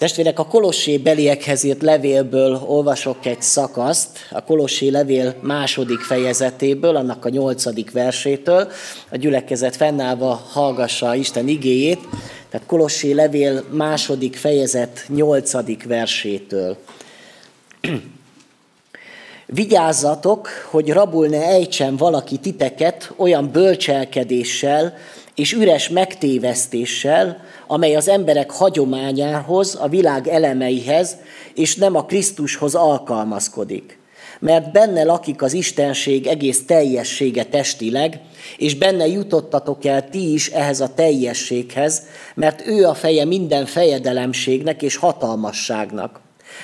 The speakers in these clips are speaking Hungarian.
Testvérek, a Kolossé beliekhez írt levélből olvasok egy szakaszt, a Kolossé levél második fejezetéből, annak a nyolcadik versétől. A gyülekezet fennállva hallgassa Isten igéjét, tehát Kolossé levél második fejezet nyolcadik versétől. Vigyázzatok, hogy rabul ne ejtsen valaki titeket olyan bölcselkedéssel és üres megtévesztéssel, amely az emberek hagyományához, a világ elemeihez, és nem a Krisztushoz alkalmazkodik. Mert benne lakik az Istenség egész teljessége testileg, és benne jutottatok el ti is ehhez a teljességhez, mert ő a feje minden fejedelemségnek és hatalmasságnak.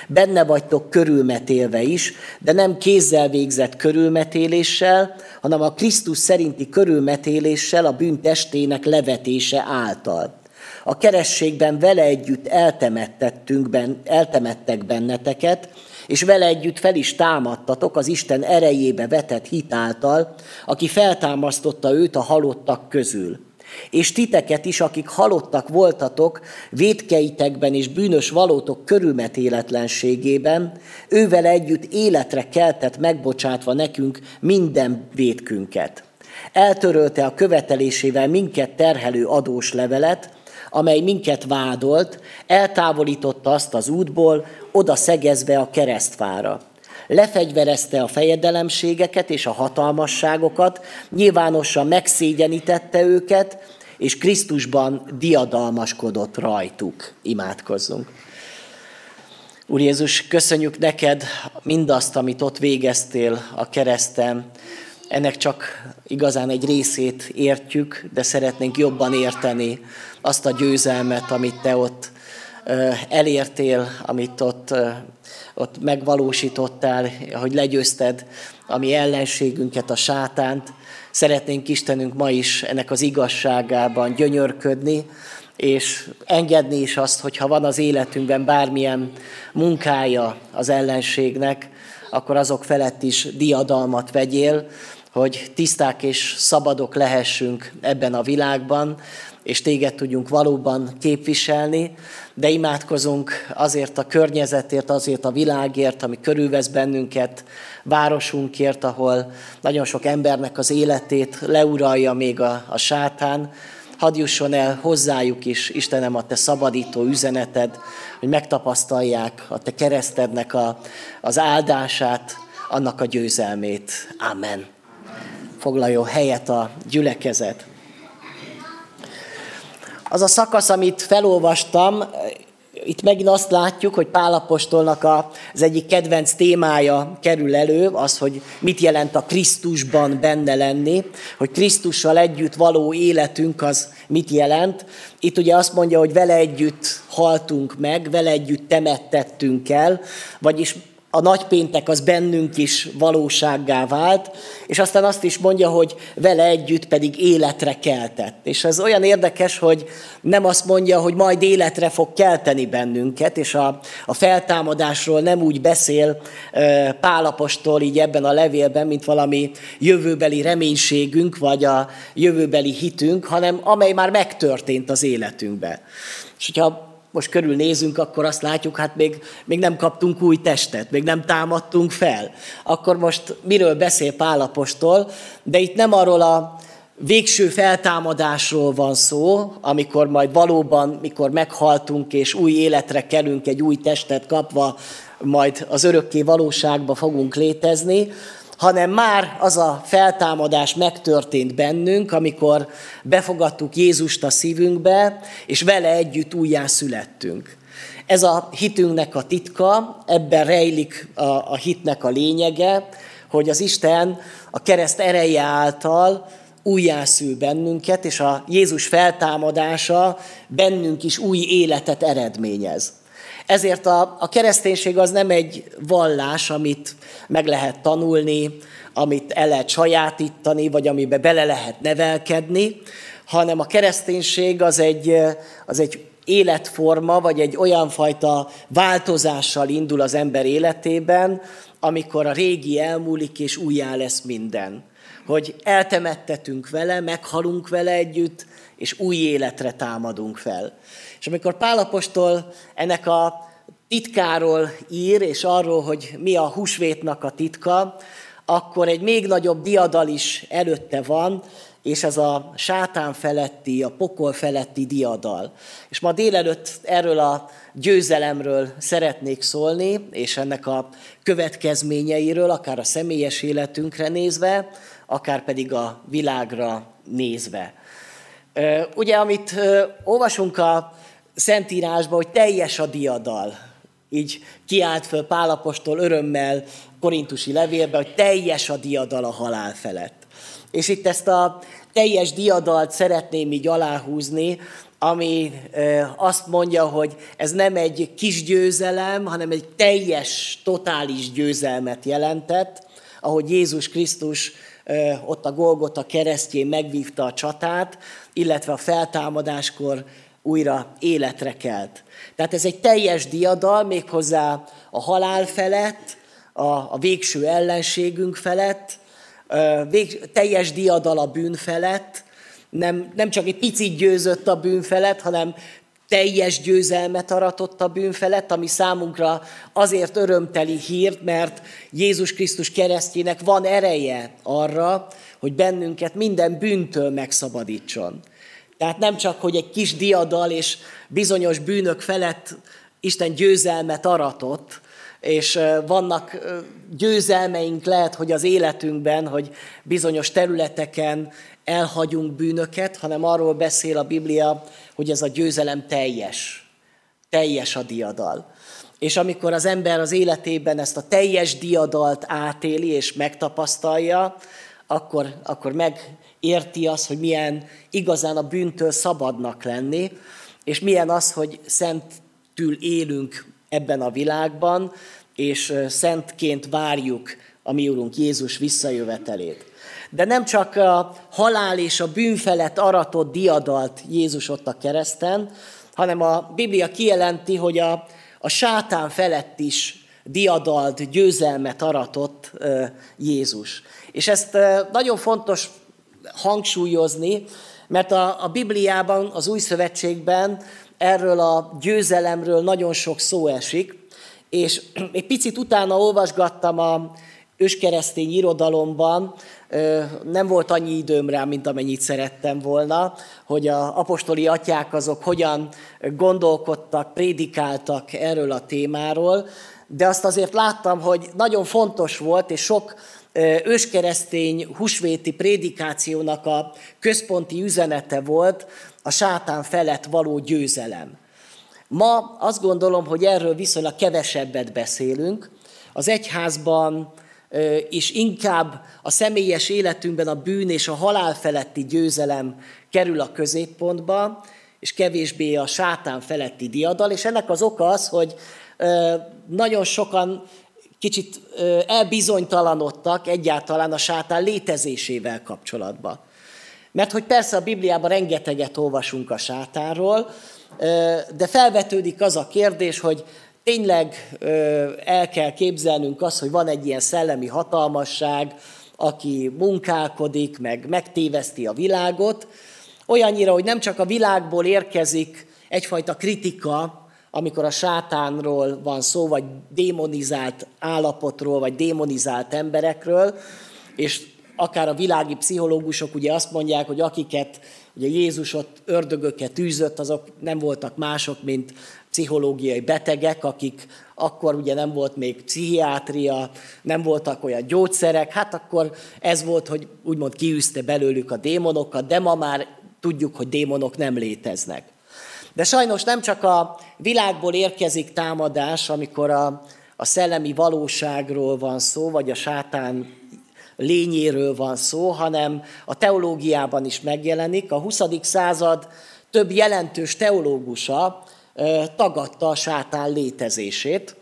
Benne vagytok körülmetélve is, de nem kézzel végzett körülmetéléssel, hanem a Krisztus szerinti körülmetéléssel a bűn testének levetése által a kerességben vele együtt eltemettettünk, ben, eltemettek benneteket, és vele együtt fel is támadtatok az Isten erejébe vetett hitáltal, aki feltámasztotta őt a halottak közül. És titeket is, akik halottak voltatok, védkeitekben és bűnös valótok körülmetéletlenségében, ővel együtt életre keltett megbocsátva nekünk minden védkünket. Eltörölte a követelésével minket terhelő adós levelet, amely minket vádolt, eltávolította azt az útból, oda szegezve a keresztfára. Lefegyverezte a fejedelemségeket és a hatalmasságokat, nyilvánosan megszégyenítette őket, és Krisztusban diadalmaskodott rajtuk. Imádkozzunk. Úr Jézus, köszönjük neked mindazt, amit ott végeztél a kereszten. Ennek csak igazán egy részét értjük, de szeretnénk jobban érteni azt a győzelmet, amit te ott elértél, amit ott, ott megvalósítottál, hogy legyőzted a mi ellenségünket, a sátánt. Szeretnénk Istenünk ma is ennek az igazságában gyönyörködni, és engedni is azt, hogyha van az életünkben bármilyen munkája az ellenségnek, akkor azok felett is diadalmat vegyél, hogy tiszták és szabadok lehessünk ebben a világban, és téged tudjunk valóban képviselni, de imádkozunk azért a környezetért, azért a világért, ami körülvesz bennünket, városunkért, ahol nagyon sok embernek az életét leuralja még a, a sátán, hadd jusson el hozzájuk is, Istenem, a Te szabadító üzeneted, hogy megtapasztalják a Te keresztednek a, az áldását, annak a győzelmét. Amen. Foglaljon helyet a gyülekezet. Az a szakasz, amit felolvastam, itt megint azt látjuk, hogy Pálapostolnak az egyik kedvenc témája kerül elő, az, hogy mit jelent a Krisztusban benne lenni, hogy Krisztussal együtt való életünk az mit jelent. Itt ugye azt mondja, hogy vele együtt haltunk meg, vele együtt temettettünk el, vagyis a nagypéntek az bennünk is valósággá vált, és aztán azt is mondja, hogy vele együtt pedig életre keltett. És ez olyan érdekes, hogy nem azt mondja, hogy majd életre fog kelteni bennünket, és a, a feltámadásról nem úgy beszél Pálapostól így ebben a levélben, mint valami jövőbeli reménységünk, vagy a jövőbeli hitünk, hanem amely már megtörtént az életünkben. És hogyha most körülnézünk, akkor azt látjuk, hát még, még nem kaptunk új testet, még nem támadtunk fel. Akkor most miről beszél Pálapostól, de itt nem arról a végső feltámadásról van szó, amikor majd valóban, mikor meghaltunk és új életre kelünk, egy új testet kapva, majd az örökké valóságba fogunk létezni, hanem már az a feltámadás megtörtént bennünk, amikor befogadtuk Jézust a szívünkbe, és vele együtt újjá születtünk. Ez a hitünknek a titka, ebben rejlik a, a hitnek a lényege, hogy az Isten a kereszt ereje által újjászül bennünket, és a Jézus feltámadása bennünk is új életet eredményez. Ezért a, a kereszténység az nem egy vallás, amit meg lehet tanulni, amit el lehet sajátítani, vagy amiben bele lehet nevelkedni, hanem a kereszténység az egy, az egy életforma, vagy egy olyan fajta változással indul az ember életében, amikor a régi elmúlik, és újjá lesz minden. Hogy eltemettetünk vele, meghalunk vele együtt, és új életre támadunk fel. És amikor Pálapostól ennek a titkáról ír, és arról, hogy mi a húsvétnak a titka, akkor egy még nagyobb diadal is előtte van, és ez a sátán feletti, a pokol feletti diadal. És ma délelőtt erről a győzelemről szeretnék szólni, és ennek a következményeiről, akár a személyes életünkre nézve, akár pedig a világra nézve. Ugye, amit olvasunk a Szentírásban, hogy teljes a diadal, így kiállt föl Pálapostól örömmel korintusi levélbe, hogy teljes a diadal a halál felett. És itt ezt a teljes diadalt szeretném így aláhúzni, ami azt mondja, hogy ez nem egy kis győzelem, hanem egy teljes, totális győzelmet jelentett, ahogy Jézus Krisztus ott a Golgota keresztjén megvívta a csatát, illetve a feltámadáskor újra életre kelt. Tehát ez egy teljes diadal, méghozzá a halál felett, a, a végső ellenségünk felett, vég, teljes diadal a bűn felett, nem, nem csak egy picit győzött a bűn felett, hanem teljes győzelmet aratott a bűn felett, ami számunkra azért örömteli hírt, mert Jézus Krisztus keresztjének van ereje arra, hogy bennünket minden bűntől megszabadítson. Tehát nem csak, hogy egy kis diadal és bizonyos bűnök felett Isten győzelmet aratott, és vannak győzelmeink lehet, hogy az életünkben, hogy bizonyos területeken elhagyunk bűnöket, hanem arról beszél a Biblia, hogy ez a győzelem teljes. Teljes a diadal. És amikor az ember az életében ezt a teljes diadalt átéli és megtapasztalja, akkor, akkor megérti azt, hogy milyen igazán a bűntől szabadnak lenni, és milyen az, hogy szentül élünk ebben a világban, és szentként várjuk a mi Urunk Jézus visszajövetelét. De nem csak a halál és a bűn felett aratott diadalt Jézus ott a kereszten, hanem a Biblia kijelenti, hogy a, a sátán felett is diadalt, győzelmet aratott Jézus. És ezt nagyon fontos hangsúlyozni, mert a, a Bibliában, az Új Szövetségben erről a győzelemről nagyon sok szó esik, és egy picit utána olvasgattam a őskeresztény irodalomban, nem volt annyi időm rá, mint amennyit szerettem volna, hogy a apostoli atyák azok hogyan gondolkodtak, prédikáltak erről a témáról, de azt azért láttam, hogy nagyon fontos volt, és sok őskeresztény husvéti prédikációnak a központi üzenete volt a sátán felett való győzelem. Ma azt gondolom, hogy erről viszonylag kevesebbet beszélünk. Az egyházban és inkább a személyes életünkben a bűn és a halál feletti győzelem kerül a középpontba, és kevésbé a sátán feletti diadal, és ennek az oka az, hogy nagyon sokan kicsit elbizonytalanodtak egyáltalán a sátán létezésével kapcsolatban. Mert hogy persze a Bibliában rengeteget olvasunk a sátánról, de felvetődik az a kérdés, hogy tényleg el kell képzelnünk azt, hogy van egy ilyen szellemi hatalmasság, aki munkálkodik, meg megtéveszti a világot, olyannyira, hogy nem csak a világból érkezik egyfajta kritika, amikor a sátánról van szó, vagy démonizált állapotról, vagy démonizált emberekről, és akár a világi pszichológusok ugye azt mondják, hogy akiket ugye Jézus ott ördögöket űzött, azok nem voltak mások, mint pszichológiai betegek, akik akkor ugye nem volt még pszichiátria, nem voltak olyan gyógyszerek, hát akkor ez volt, hogy úgymond kiűzte belőlük a démonokat, de ma már tudjuk, hogy démonok nem léteznek. De sajnos nem csak a világból érkezik támadás, amikor a, a szellemi valóságról van szó, vagy a sátán lényéről van szó, hanem a teológiában is megjelenik. A 20. század több jelentős teológusa tagadta a sátán létezését,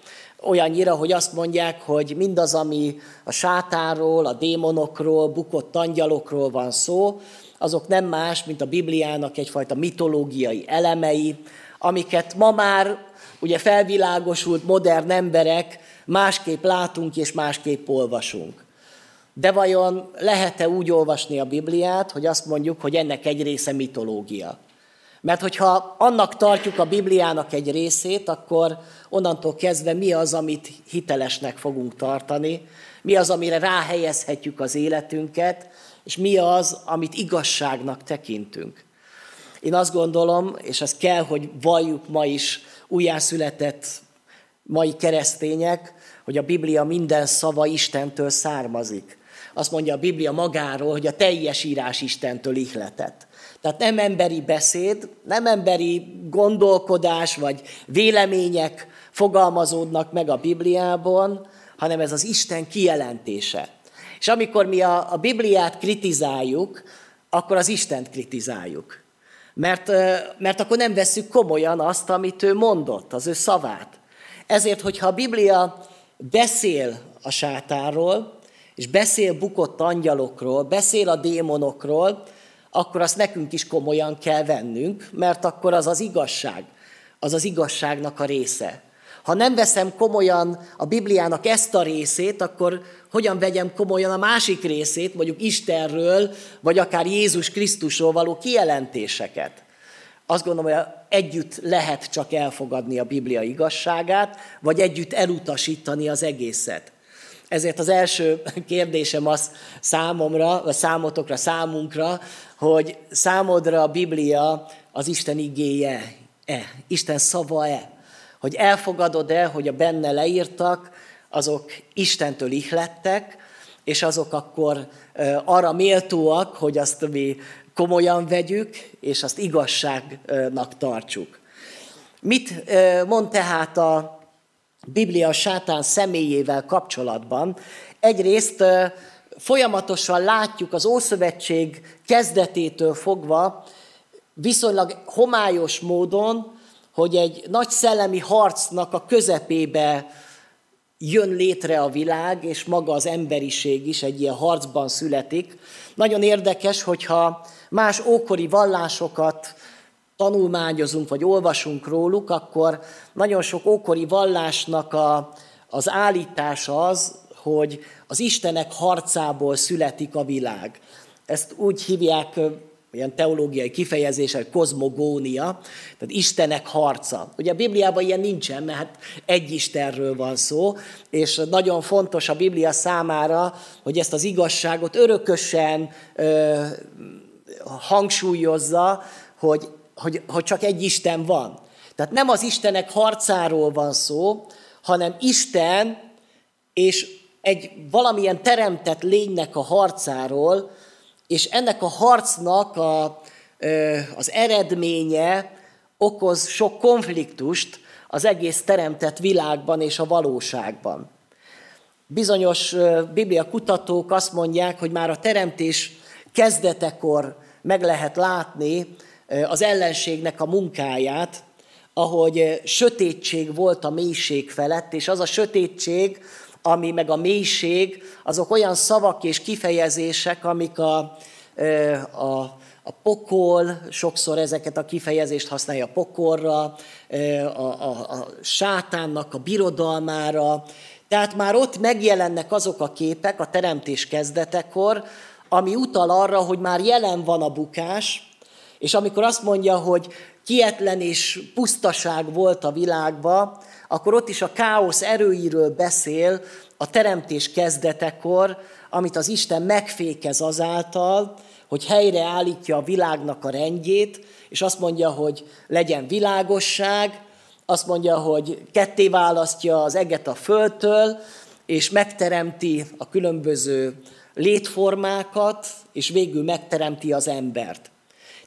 olyannyira, hogy azt mondják, hogy mindaz, ami a sátánról, a démonokról, bukott angyalokról van szó, azok nem más, mint a Bibliának egyfajta mitológiai elemei, amiket ma már ugye felvilágosult modern emberek másképp látunk és másképp olvasunk. De vajon lehet-e úgy olvasni a Bibliát, hogy azt mondjuk, hogy ennek egy része mitológia? Mert hogyha annak tartjuk a Bibliának egy részét, akkor onnantól kezdve mi az, amit hitelesnek fogunk tartani, mi az, amire ráhelyezhetjük az életünket, és mi az, amit igazságnak tekintünk. Én azt gondolom, és ez kell, hogy valljuk ma is újjászületett mai keresztények, hogy a Biblia minden szava Istentől származik. Azt mondja a Biblia magáról, hogy a teljes írás Istentől ihletett. Tehát nem emberi beszéd, nem emberi gondolkodás vagy vélemények fogalmazódnak meg a Bibliában, hanem ez az Isten kijelentése. És amikor mi a, a Bibliát kritizáljuk, akkor az Istent kritizáljuk. Mert, mert akkor nem vesszük komolyan azt, amit ő mondott, az ő szavát. Ezért, hogyha a Biblia beszél a sátánról, és beszél bukott angyalokról, beszél a démonokról, akkor azt nekünk is komolyan kell vennünk, mert akkor az az igazság, az az igazságnak a része. Ha nem veszem komolyan a Bibliának ezt a részét, akkor hogyan vegyem komolyan a másik részét, mondjuk Istenről, vagy akár Jézus Krisztusról való kijelentéseket? Azt gondolom, hogy együtt lehet csak elfogadni a Biblia igazságát, vagy együtt elutasítani az egészet. Ezért az első kérdésem az számomra, vagy számotokra, számunkra, hogy számodra a Biblia az Isten igéje-e, Isten szava-e? Hogy elfogadod-e, hogy a benne leírtak, azok Istentől ihlettek, és azok akkor arra méltóak, hogy azt mi komolyan vegyük, és azt igazságnak tartsuk. Mit mond tehát a Biblia a sátán személyével kapcsolatban? Egyrészt folyamatosan látjuk az Ószövetség kezdetétől fogva, viszonylag homályos módon, hogy egy nagy szellemi harcnak a közepébe jön létre a világ, és maga az emberiség is egy ilyen harcban születik. Nagyon érdekes, hogyha más ókori vallásokat tanulmányozunk, vagy olvasunk róluk, akkor nagyon sok ókori vallásnak a, az állítása az, hogy az Istenek harcából születik a világ. Ezt úgy hívják ilyen teológiai kifejezés, hogy kozmogónia, tehát Istenek harca. Ugye a Bibliában ilyen nincsen, mert hát egy Istenről van szó, és nagyon fontos a Biblia számára, hogy ezt az igazságot örökösen ö, hangsúlyozza, hogy, hogy, hogy csak egy Isten van. Tehát nem az Istenek harcáról van szó, hanem Isten és egy valamilyen teremtett lénynek a harcáról, és ennek a harcnak a, az eredménye okoz sok konfliktust az egész teremtett világban és a valóságban. Bizonyos biblia kutatók azt mondják, hogy már a teremtés kezdetekor meg lehet látni az ellenségnek a munkáját, ahogy sötétség volt a mélység felett, és az a sötétség, ami meg a mélység, azok olyan szavak és kifejezések, amik a, a, a pokol, sokszor ezeket a kifejezést használja a pokorra, a, a, a sátánnak a birodalmára. Tehát már ott megjelennek azok a képek a teremtés kezdetekor, ami utal arra, hogy már jelen van a bukás, és amikor azt mondja, hogy kietlen és pusztaság volt a világban, akkor ott is a káosz erőiről beszél a teremtés kezdetekor, amit az Isten megfékez azáltal, hogy helyreállítja a világnak a rendjét, és azt mondja, hogy legyen világosság, azt mondja, hogy ketté választja az eget a földtől, és megteremti a különböző létformákat, és végül megteremti az embert.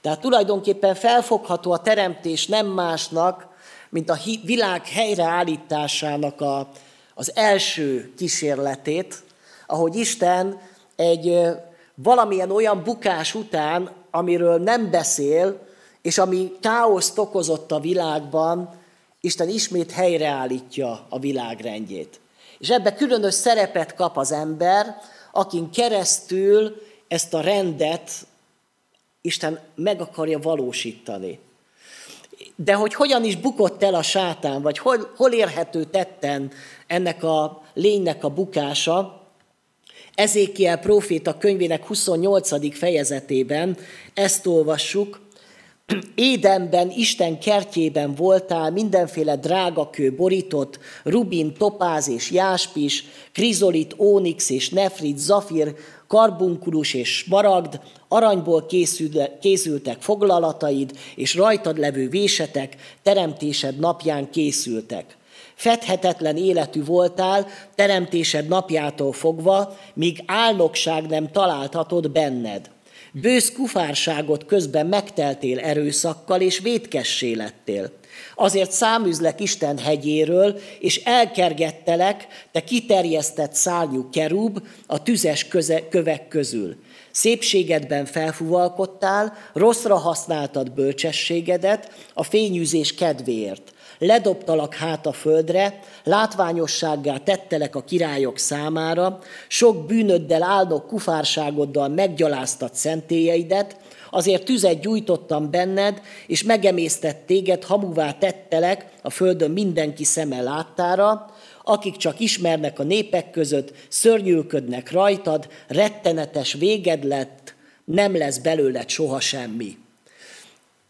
Tehát tulajdonképpen felfogható a teremtés nem másnak, mint a világ helyreállításának a, az első kísérletét, ahogy Isten egy valamilyen olyan bukás után, amiről nem beszél, és ami káoszt okozott a világban, Isten ismét helyreállítja a világrendjét. És ebbe különös szerepet kap az ember, akin keresztül ezt a rendet Isten meg akarja valósítani. De hogy hogyan is bukott el a sátán, vagy hol, hol érhető tetten ennek a lénynek a bukása, Ezékiel próféta könyvének 28. fejezetében ezt olvassuk, Édenben, Isten kertjében voltál, mindenféle drágakő borított, rubin, topáz és jáspis, krizolit, ónix és nefrit, zafir, karbunkulus és smaragd, aranyból készültek foglalataid, és rajtad levő vésetek teremtésed napján készültek. Fedhetetlen életű voltál teremtésed napjától fogva, míg álnokság nem találtatod benned. Bősz kufárságot közben megteltél erőszakkal, és vétkessé lettél. Azért száműzlek Isten hegyéről, és elkergettelek, te kiterjesztett szárnyú kerúb a tüzes köze, kövek közül. Szépségedben felfuvalkodtál, rosszra használtad bölcsességedet a fényűzés kedvéért. Ledobtalak hát a földre, látványossággá tettelek a királyok számára, sok bűnöddel áldok kufárságoddal meggyaláztat szentélyeidet, azért tüzet gyújtottam benned, és megemésztett téged, hamuvá tettelek a földön mindenki szeme láttára, akik csak ismernek a népek között, szörnyűködnek rajtad, rettenetes véged lett, nem lesz belőled soha semmi.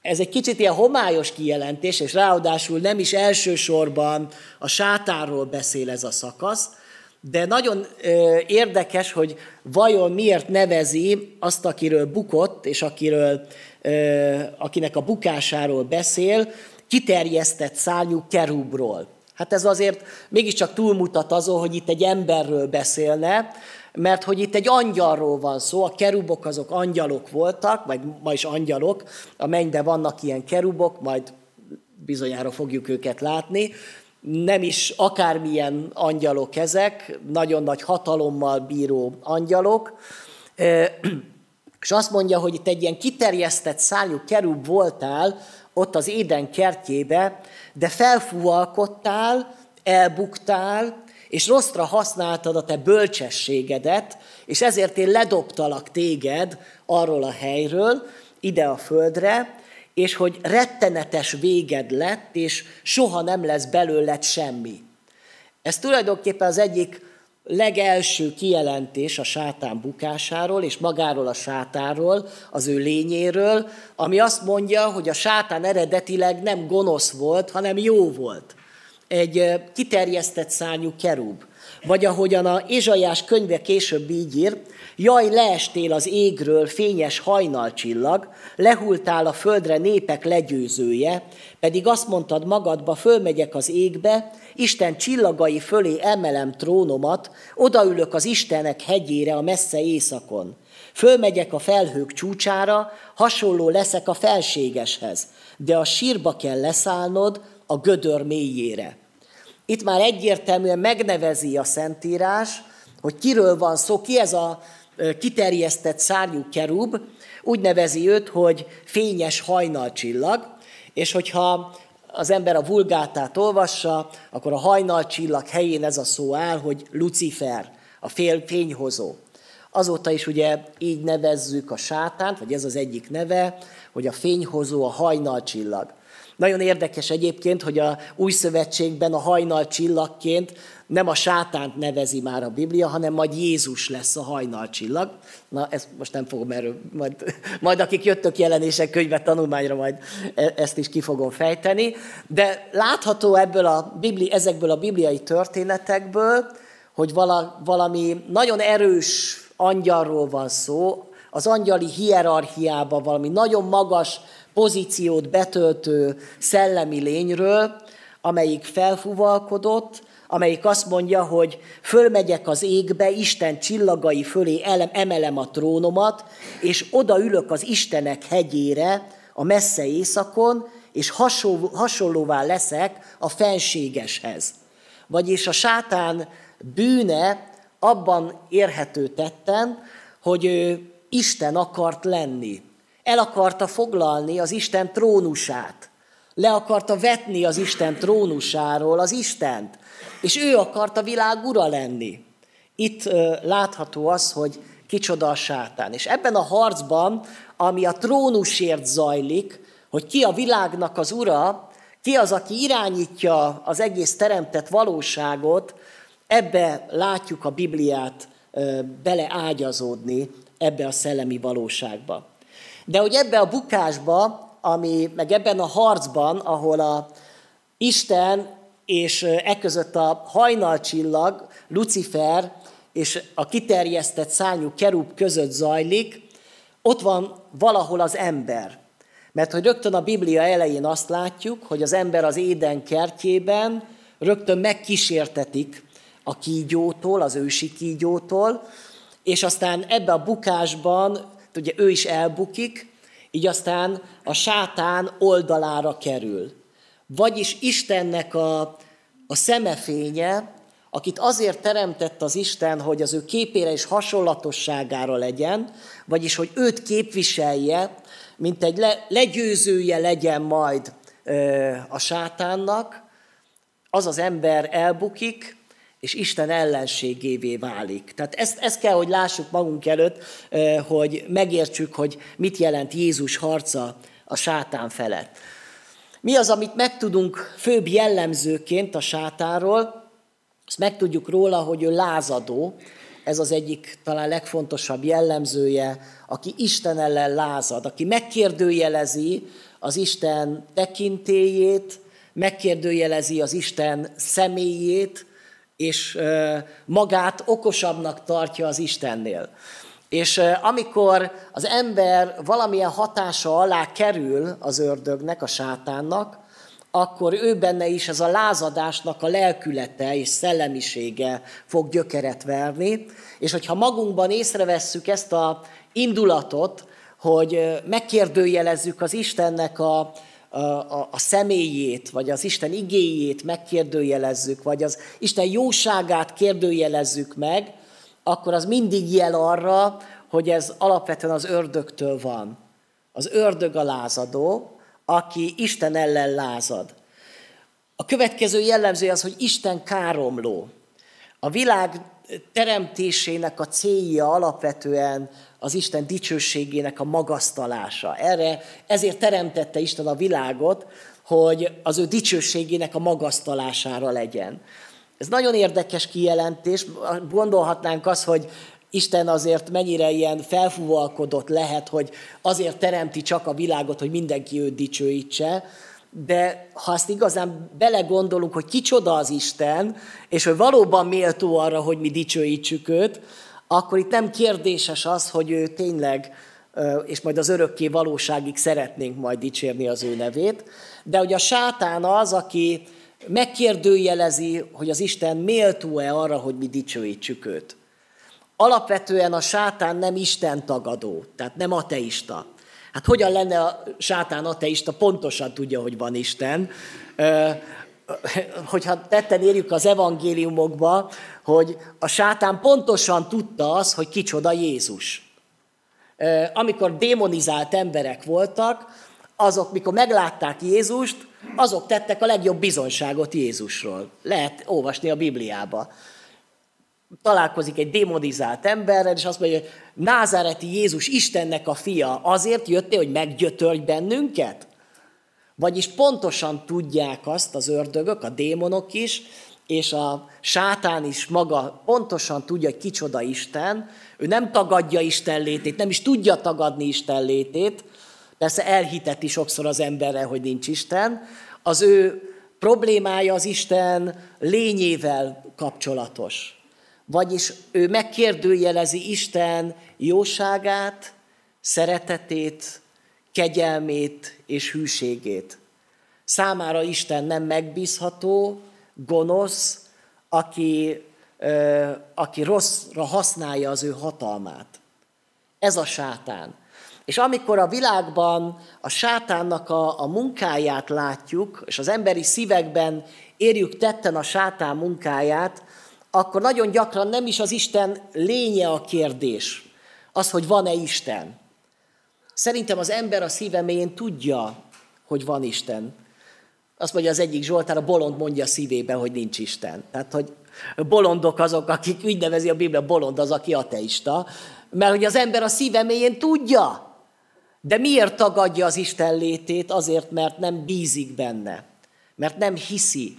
Ez egy kicsit ilyen homályos kijelentés, és ráadásul nem is elsősorban a sátáról beszél ez a szakasz, de nagyon érdekes, hogy vajon miért nevezi azt, akiről bukott, és akiről, akinek a bukásáról beszél, kiterjesztett szárnyú kerubról. Hát ez azért mégiscsak túlmutat azon, hogy itt egy emberről beszélne, mert hogy itt egy angyalról van szó, a kerubok azok angyalok voltak, vagy ma is angyalok, a mennyben vannak ilyen kerubok, majd bizonyára fogjuk őket látni, nem is akármilyen angyalok ezek, nagyon nagy hatalommal bíró angyalok, és azt mondja, hogy itt egy ilyen kiterjesztett szárnyú kerub voltál, ott az Éden kertjébe, de felfúvalkodtál, elbuktál, és rosszra használtad a te bölcsességedet, és ezért én ledobtalak téged arról a helyről, ide a földre, és hogy rettenetes véged lett, és soha nem lesz belőled semmi. Ez tulajdonképpen az egyik legelső kijelentés a sátán bukásáról, és magáról a sátáról, az ő lényéről, ami azt mondja, hogy a sátán eredetileg nem gonosz volt, hanem jó volt egy kiterjesztett szárnyú kerub. Vagy ahogyan a Ézsaiás könyve később így ír, jaj, leestél az égről, fényes hajnalcsillag, lehultál a földre népek legyőzője, pedig azt mondtad magadba, fölmegyek az égbe, Isten csillagai fölé emelem trónomat, odaülök az Istenek hegyére a messze éjszakon. Fölmegyek a felhők csúcsára, hasonló leszek a felségeshez, de a sírba kell leszállnod, a gödör mélyére. Itt már egyértelműen megnevezi a Szentírás, hogy kiről van szó, ki ez a kiterjesztett szárnyú kerub, úgy nevezi őt, hogy fényes hajnalcsillag, és hogyha az ember a vulgátát olvassa, akkor a hajnalcsillag helyén ez a szó áll, hogy Lucifer, a fél fényhozó. Azóta is ugye így nevezzük a sátánt, vagy ez az egyik neve, hogy a fényhozó a hajnalcsillag. Nagyon érdekes egyébként, hogy a új szövetségben a hajnal csillagként nem a sátánt nevezi már a Biblia, hanem majd Jézus lesz a hajnal csillag. Na, ezt most nem fogom erről, majd, majd akik jöttök jelenések könyve tanulmányra, majd e, ezt is ki fogom fejteni. De látható ebből a bibli, ezekből a bibliai történetekből, hogy vala, valami nagyon erős angyalról van szó, az angyali hierarchiában valami nagyon magas pozíciót betöltő szellemi lényről, amelyik felfuvalkodott, amelyik azt mondja, hogy fölmegyek az égbe, Isten csillagai fölé emelem a trónomat, és odaülök az Istenek hegyére, a messze éjszakon, és hasonlóvá leszek a fenségeshez. Vagyis a sátán bűne abban érhető tetten, hogy ő Isten akart lenni el akarta foglalni az Isten trónusát. Le akarta vetni az Isten trónusáról az Istent. És ő akart a világ ura lenni. Itt látható az, hogy kicsoda a sátán. És ebben a harcban, ami a trónusért zajlik, hogy ki a világnak az ura, ki az, aki irányítja az egész teremtett valóságot, ebbe látjuk a Bibliát beleágyazódni ebbe a szellemi valóságba. De hogy ebbe a bukásba, ami, meg ebben a harcban, ahol a Isten és e között a hajnalcsillag, Lucifer és a kiterjesztett szányú kerub között zajlik, ott van valahol az ember. Mert hogy rögtön a Biblia elején azt látjuk, hogy az ember az éden kertjében rögtön megkísértetik a kígyótól, az ősi kígyótól, és aztán ebbe a bukásban, ugye ő is elbukik, így aztán a sátán oldalára kerül. Vagyis Istennek a, a szemefénye, akit azért teremtett az Isten, hogy az ő képére és hasonlatosságára legyen, vagyis hogy őt képviselje, mint egy le, legyőzője legyen majd ö, a sátánnak, az az ember elbukik, és Isten ellenségévé válik. Tehát ezt, ezt kell, hogy lássuk magunk előtt, hogy megértsük, hogy mit jelent Jézus harca a sátán felett. Mi az, amit megtudunk főbb jellemzőként a sátáról? Azt megtudjuk róla, hogy ő lázadó, ez az egyik talán legfontosabb jellemzője, aki Isten ellen lázad, aki megkérdőjelezi az Isten tekintélyét, megkérdőjelezi az Isten személyét, és magát okosabbnak tartja az Istennél. És amikor az ember valamilyen hatása alá kerül az ördögnek, a sátánnak, akkor ő benne is ez a lázadásnak a lelkülete és szellemisége fog gyökeret verni. És hogyha magunkban észrevesszük ezt a indulatot, hogy megkérdőjelezzük az Istennek a, a, a, a személyét, vagy az Isten igéjét megkérdőjelezzük, vagy az Isten jóságát kérdőjelezzük meg, akkor az mindig jel arra, hogy ez alapvetően az ördögtől van. Az ördög a lázadó, aki Isten ellen lázad. A következő jellemző az, hogy Isten káromló. A világ teremtésének a célja alapvetően az Isten dicsőségének a magasztalása. Erre, ezért teremtette Isten a világot, hogy az ő dicsőségének a magasztalására legyen. Ez nagyon érdekes kijelentés. Gondolhatnánk azt, hogy Isten azért mennyire ilyen felfúvalkodott lehet, hogy azért teremti csak a világot, hogy mindenki őt dicsőítse, de ha azt igazán belegondolunk, hogy kicsoda az Isten, és hogy valóban méltó arra, hogy mi dicsőítsük őt, akkor itt nem kérdéses az, hogy ő tényleg, és majd az örökké valóságig szeretnénk majd dicsérni az ő nevét, de hogy a sátán az, aki megkérdőjelezi, hogy az Isten méltó-e arra, hogy mi dicsőítsük őt. Alapvetően a sátán nem Isten tagadó, tehát nem ateista. Hát hogyan lenne a sátán ateista, pontosan tudja, hogy van Isten. Hogyha tetten érjük az evangéliumokba, hogy a sátán pontosan tudta az, hogy kicsoda Jézus. Amikor démonizált emberek voltak, azok, mikor meglátták Jézust, azok tettek a legjobb bizonyságot Jézusról. Lehet olvasni a Bibliába. Találkozik egy démonizált emberrel, és azt mondja, hogy Názáreti Jézus Istennek a fia, azért jöttél, hogy meggyötörj bennünket? Vagyis pontosan tudják azt az ördögök, a démonok is, és a sátán is maga pontosan tudja, hogy kicsoda Isten, ő nem tagadja Isten létét, nem is tudja tagadni Isten létét, persze elhiteti sokszor az emberre, hogy nincs Isten, az ő problémája az Isten lényével kapcsolatos. Vagyis ő megkérdőjelezi Isten jóságát, szeretetét, kegyelmét és hűségét. Számára Isten nem megbízható, gonosz, aki, aki rosszra használja az ő hatalmát. Ez a sátán. És amikor a világban a sátánnak a, a munkáját látjuk, és az emberi szívekben érjük tetten a sátán munkáját, akkor nagyon gyakran nem is az Isten lénye a kérdés, az, hogy van-e Isten. Szerintem az ember a szíve mélyén tudja, hogy van Isten. Azt mondja az egyik Zsoltár, a bolond mondja a szívében, hogy nincs Isten. Tehát, hogy bolondok azok, akik úgy nevezi a Biblia, bolond az, aki ateista, mert hogy az ember a szíve mélyén tudja, De miért tagadja az Isten létét? Azért, mert nem bízik benne, mert nem hiszi,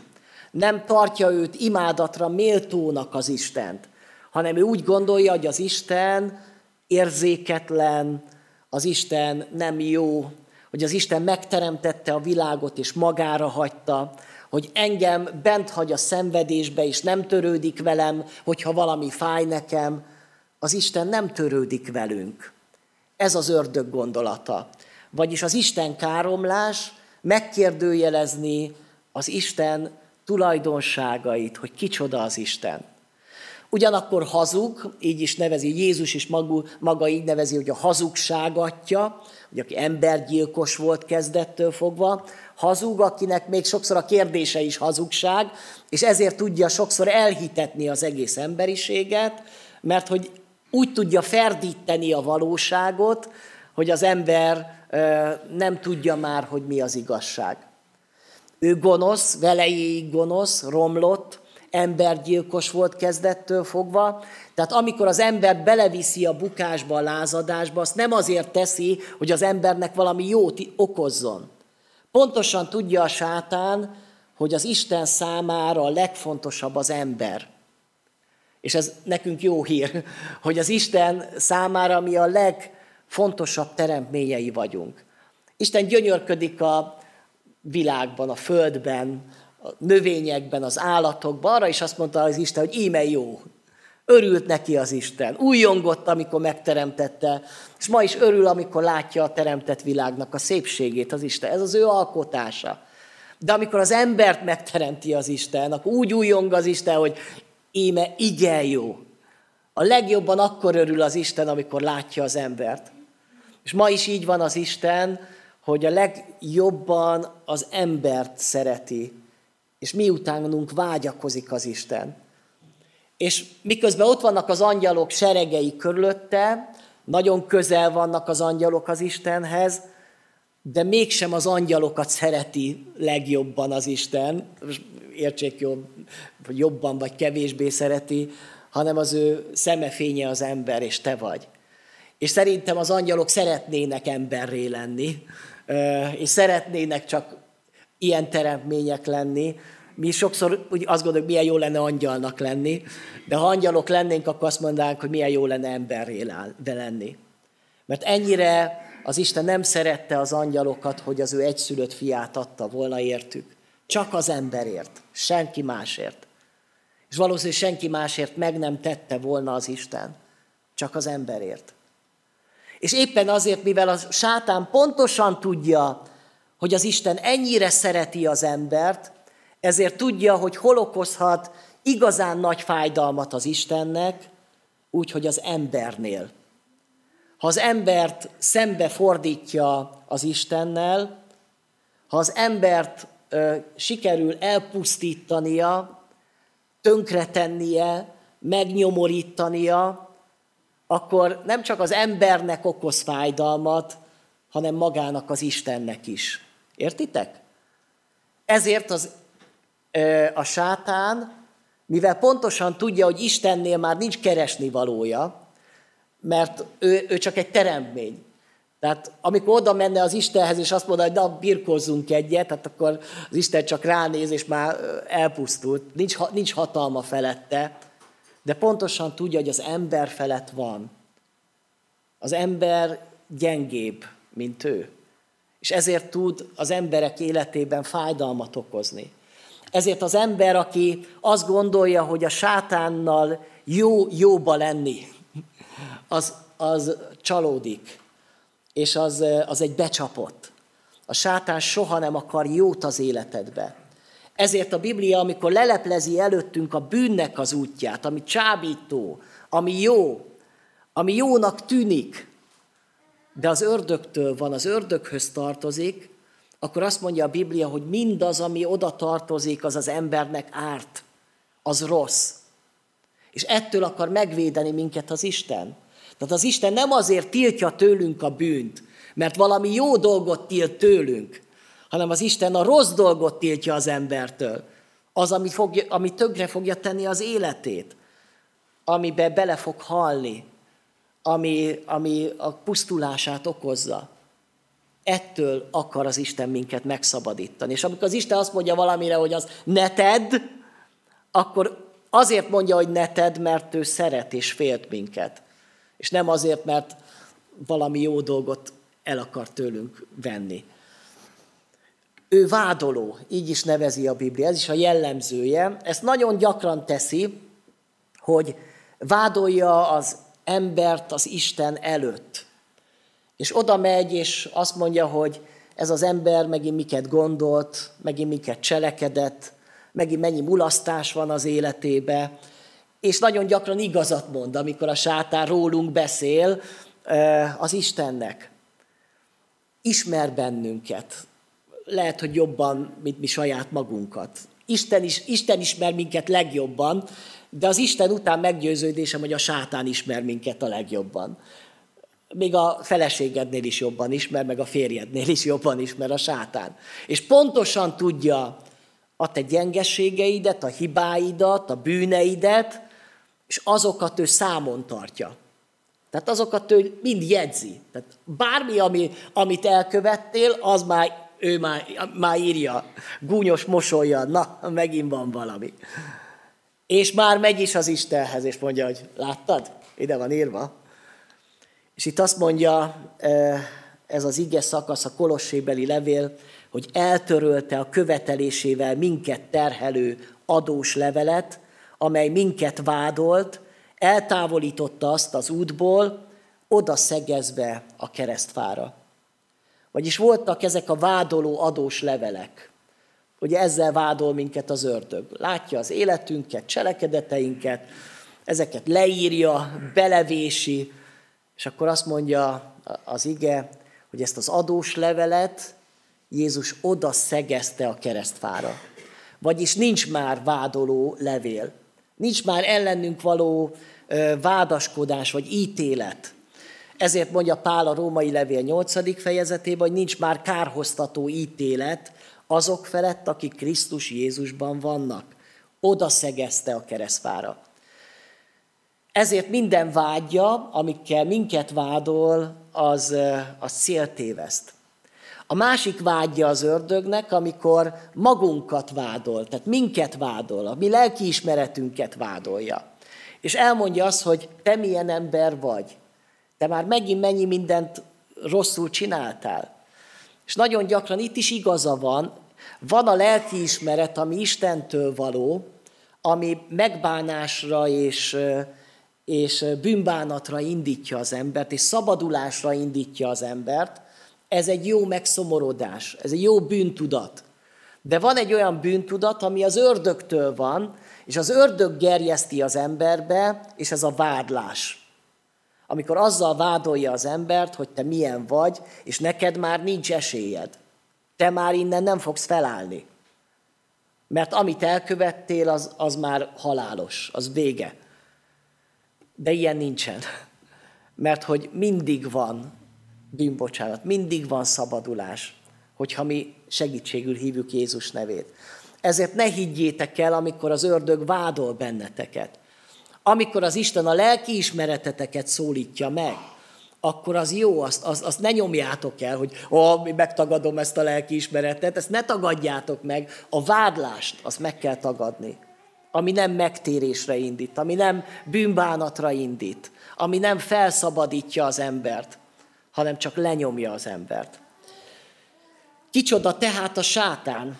nem tartja őt imádatra méltónak az Istent, hanem ő úgy gondolja, hogy az Isten érzéketlen, az Isten nem jó, hogy az Isten megteremtette a világot és magára hagyta, hogy engem bent hagy a szenvedésbe, és nem törődik velem, hogyha valami fáj nekem, az Isten nem törődik velünk. Ez az ördög gondolata. Vagyis az Isten káromlás megkérdőjelezni az Isten tulajdonságait, hogy kicsoda az Isten. Ugyanakkor hazug, így is nevezi, Jézus is maga, maga így nevezi, hogy a hazugságatja, hogy aki embergyilkos volt kezdettől fogva, hazug, akinek még sokszor a kérdése is hazugság, és ezért tudja sokszor elhitetni az egész emberiséget, mert hogy úgy tudja ferdíteni a valóságot, hogy az ember nem tudja már, hogy mi az igazság. Ő gonosz, velejéig gonosz, romlott, embergyilkos volt kezdettől fogva, tehát amikor az ember beleviszi a bukásba, a lázadásba, azt nem azért teszi, hogy az embernek valami jót okozzon. Pontosan tudja a sátán, hogy az Isten számára a legfontosabb az ember. És ez nekünk jó hír, hogy az Isten számára mi a legfontosabb teremtményei vagyunk. Isten gyönyörködik a világban, a földben, a növényekben, az állatokban, arra is azt mondta az Isten, hogy íme jó. Örült neki az Isten. Újongott, amikor megteremtette, és ma is örül, amikor látja a teremtett világnak a szépségét az Isten. Ez az ő alkotása. De amikor az embert megteremti az Isten, akkor úgy újong az Isten, hogy íme igen jó. A legjobban akkor örül az Isten, amikor látja az embert. És ma is így van az Isten, hogy a legjobban az embert szereti, és miutánunk vágyakozik az Isten. És miközben ott vannak az angyalok seregei körülötte, nagyon közel vannak az angyalok az Istenhez, de mégsem az angyalokat szereti legjobban az Isten, értsék jobb, jobban vagy kevésbé szereti, hanem az ő szemefénye az ember, és te vagy. És szerintem az angyalok szeretnének emberré lenni, és szeretnének csak ilyen teremtmények lenni. Mi sokszor úgy azt gondoljuk, milyen jó lenne angyalnak lenni, de ha angyalok lennénk, akkor azt mondanánk, hogy milyen jó lenne emberré lenni. Mert ennyire az Isten nem szerette az angyalokat, hogy az ő egyszülött fiát adta volna értük. Csak az emberért, senki másért. És valószínűleg senki másért meg nem tette volna az Isten, csak az emberért. És éppen azért, mivel a sátán pontosan tudja, hogy az Isten ennyire szereti az embert, ezért tudja, hogy hol okozhat igazán nagy fájdalmat az Istennek, úgy, hogy az embernél. Ha az embert szembe fordítja az Istennel, ha az embert ö, sikerül elpusztítania, tönkretennie, megnyomorítania, akkor nem csak az embernek okoz fájdalmat, hanem magának az Istennek is. Értitek? Ezért az, a sátán, mivel pontosan tudja, hogy Istennél már nincs keresni valója, mert ő, ő csak egy teremtmény. Tehát amikor oda menne az Istenhez, és azt mondja, hogy na, birkózzunk egyet, tehát akkor az Isten csak ránéz, és már elpusztult. Nincs, nincs hatalma felette de pontosan tudja, hogy az ember felett van. Az ember gyengébb, mint ő. És ezért tud az emberek életében fájdalmat okozni. Ezért az ember, aki azt gondolja, hogy a sátánnal jó jóba lenni, az, az csalódik, és az, az egy becsapott. A sátán soha nem akar jót az életedbe. Ezért a Biblia, amikor leleplezi előttünk a bűnnek az útját, ami csábító, ami jó, ami jónak tűnik, de az ördögtől van, az ördöghöz tartozik, akkor azt mondja a Biblia, hogy mindaz, ami oda tartozik, az az embernek árt, az rossz. És ettől akar megvédeni minket az Isten. Tehát az Isten nem azért tiltja tőlünk a bűnt, mert valami jó dolgot tilt tőlünk, hanem az Isten a rossz dolgot tiltja az embertől. Az, ami, fogja, ami tönkre fogja tenni az életét, amibe bele fog halni, ami, ami a pusztulását okozza. ettől akar az Isten minket megszabadítani. És amikor az Isten azt mondja valamire, hogy az ne tedd, akkor azért mondja, hogy ne tedd, mert ő szeret és félt minket. És nem azért, mert valami jó dolgot el akar tőlünk venni. Ő vádoló, így is nevezi a Biblia, ez is a jellemzője. Ezt nagyon gyakran teszi, hogy vádolja az embert az Isten előtt. És oda megy, és azt mondja, hogy ez az ember megint miket gondolt, megint miket cselekedett, megint mennyi mulasztás van az életébe, és nagyon gyakran igazat mond, amikor a sátán rólunk beszél az Istennek. Ismer bennünket. Lehet, hogy jobban, mint mi saját magunkat. Isten, is, Isten ismer minket legjobban, de az Isten után meggyőződésem, hogy a sátán ismer minket a legjobban. Még a feleségednél is jobban ismer, meg a férjednél is jobban ismer a sátán. És pontosan tudja a te gyengeségeidet, a hibáidat, a bűneidet, és azokat ő számon tartja. Tehát azokat ő mind jegyzi. Tehát bármi, ami, amit elkövettél, az már, ő már, már írja, gúnyos mosolya, na, megint van valami. És már megy is az Istenhez, és mondja, hogy láttad? Ide van írva. És itt azt mondja ez az ige szakasz, a Kolossébeli levél, hogy eltörölte a követelésével minket terhelő adós levelet, amely minket vádolt, eltávolította azt az útból, oda szegezve a keresztfára. Vagyis voltak ezek a vádoló adós levelek. Ugye ezzel vádol minket az ördög. Látja az életünket, cselekedeteinket, ezeket leírja, belevési, és akkor azt mondja az ige, hogy ezt az adós levelet Jézus oda szegezte a keresztfára. Vagyis nincs már vádoló levél. Nincs már ellenünk való vádaskodás vagy ítélet. Ezért mondja Pál a római levél 8. fejezetében, hogy nincs már kárhoztató ítélet azok felett, akik Krisztus Jézusban vannak. Oda szegezte a keresztfára. Ezért minden vágya, amikkel minket vádol, az, az céltéveszt. A másik vágya az ördögnek, amikor magunkat vádol, tehát minket vádol, a mi lelkiismeretünket vádolja. És elmondja azt, hogy te milyen ember vagy. Te már megint mennyi mindent rosszul csináltál. És nagyon gyakran itt is igaza van, van a lelkiismeret, ami Istentől való, ami megbánásra és, és bűnbánatra indítja az embert, és szabadulásra indítja az embert, ez egy jó megszomorodás, ez egy jó bűntudat. De van egy olyan bűntudat, ami az ördögtől van, és az ördög gerjeszti az emberbe, és ez a vádlás. Amikor azzal vádolja az embert, hogy te milyen vagy, és neked már nincs esélyed. Te már innen nem fogsz felállni. Mert amit elkövettél, az, az már halálos, az vége. De ilyen nincsen. Mert hogy mindig van bűnbocsánat, mindig van szabadulás, hogyha mi segítségül hívjuk Jézus nevét. Ezért ne higgyétek el, amikor az ördög vádol benneteket. Amikor az Isten a lelki ismereteteket szólítja meg, akkor az jó, azt, azt, azt ne nyomjátok el, hogy ó, mi megtagadom ezt a lelki ismeretet, ezt ne tagadjátok meg, a vádlást azt meg kell tagadni, ami nem megtérésre indít, ami nem bűnbánatra indít, ami nem felszabadítja az embert, hanem csak lenyomja az embert. Kicsoda tehát a sátán?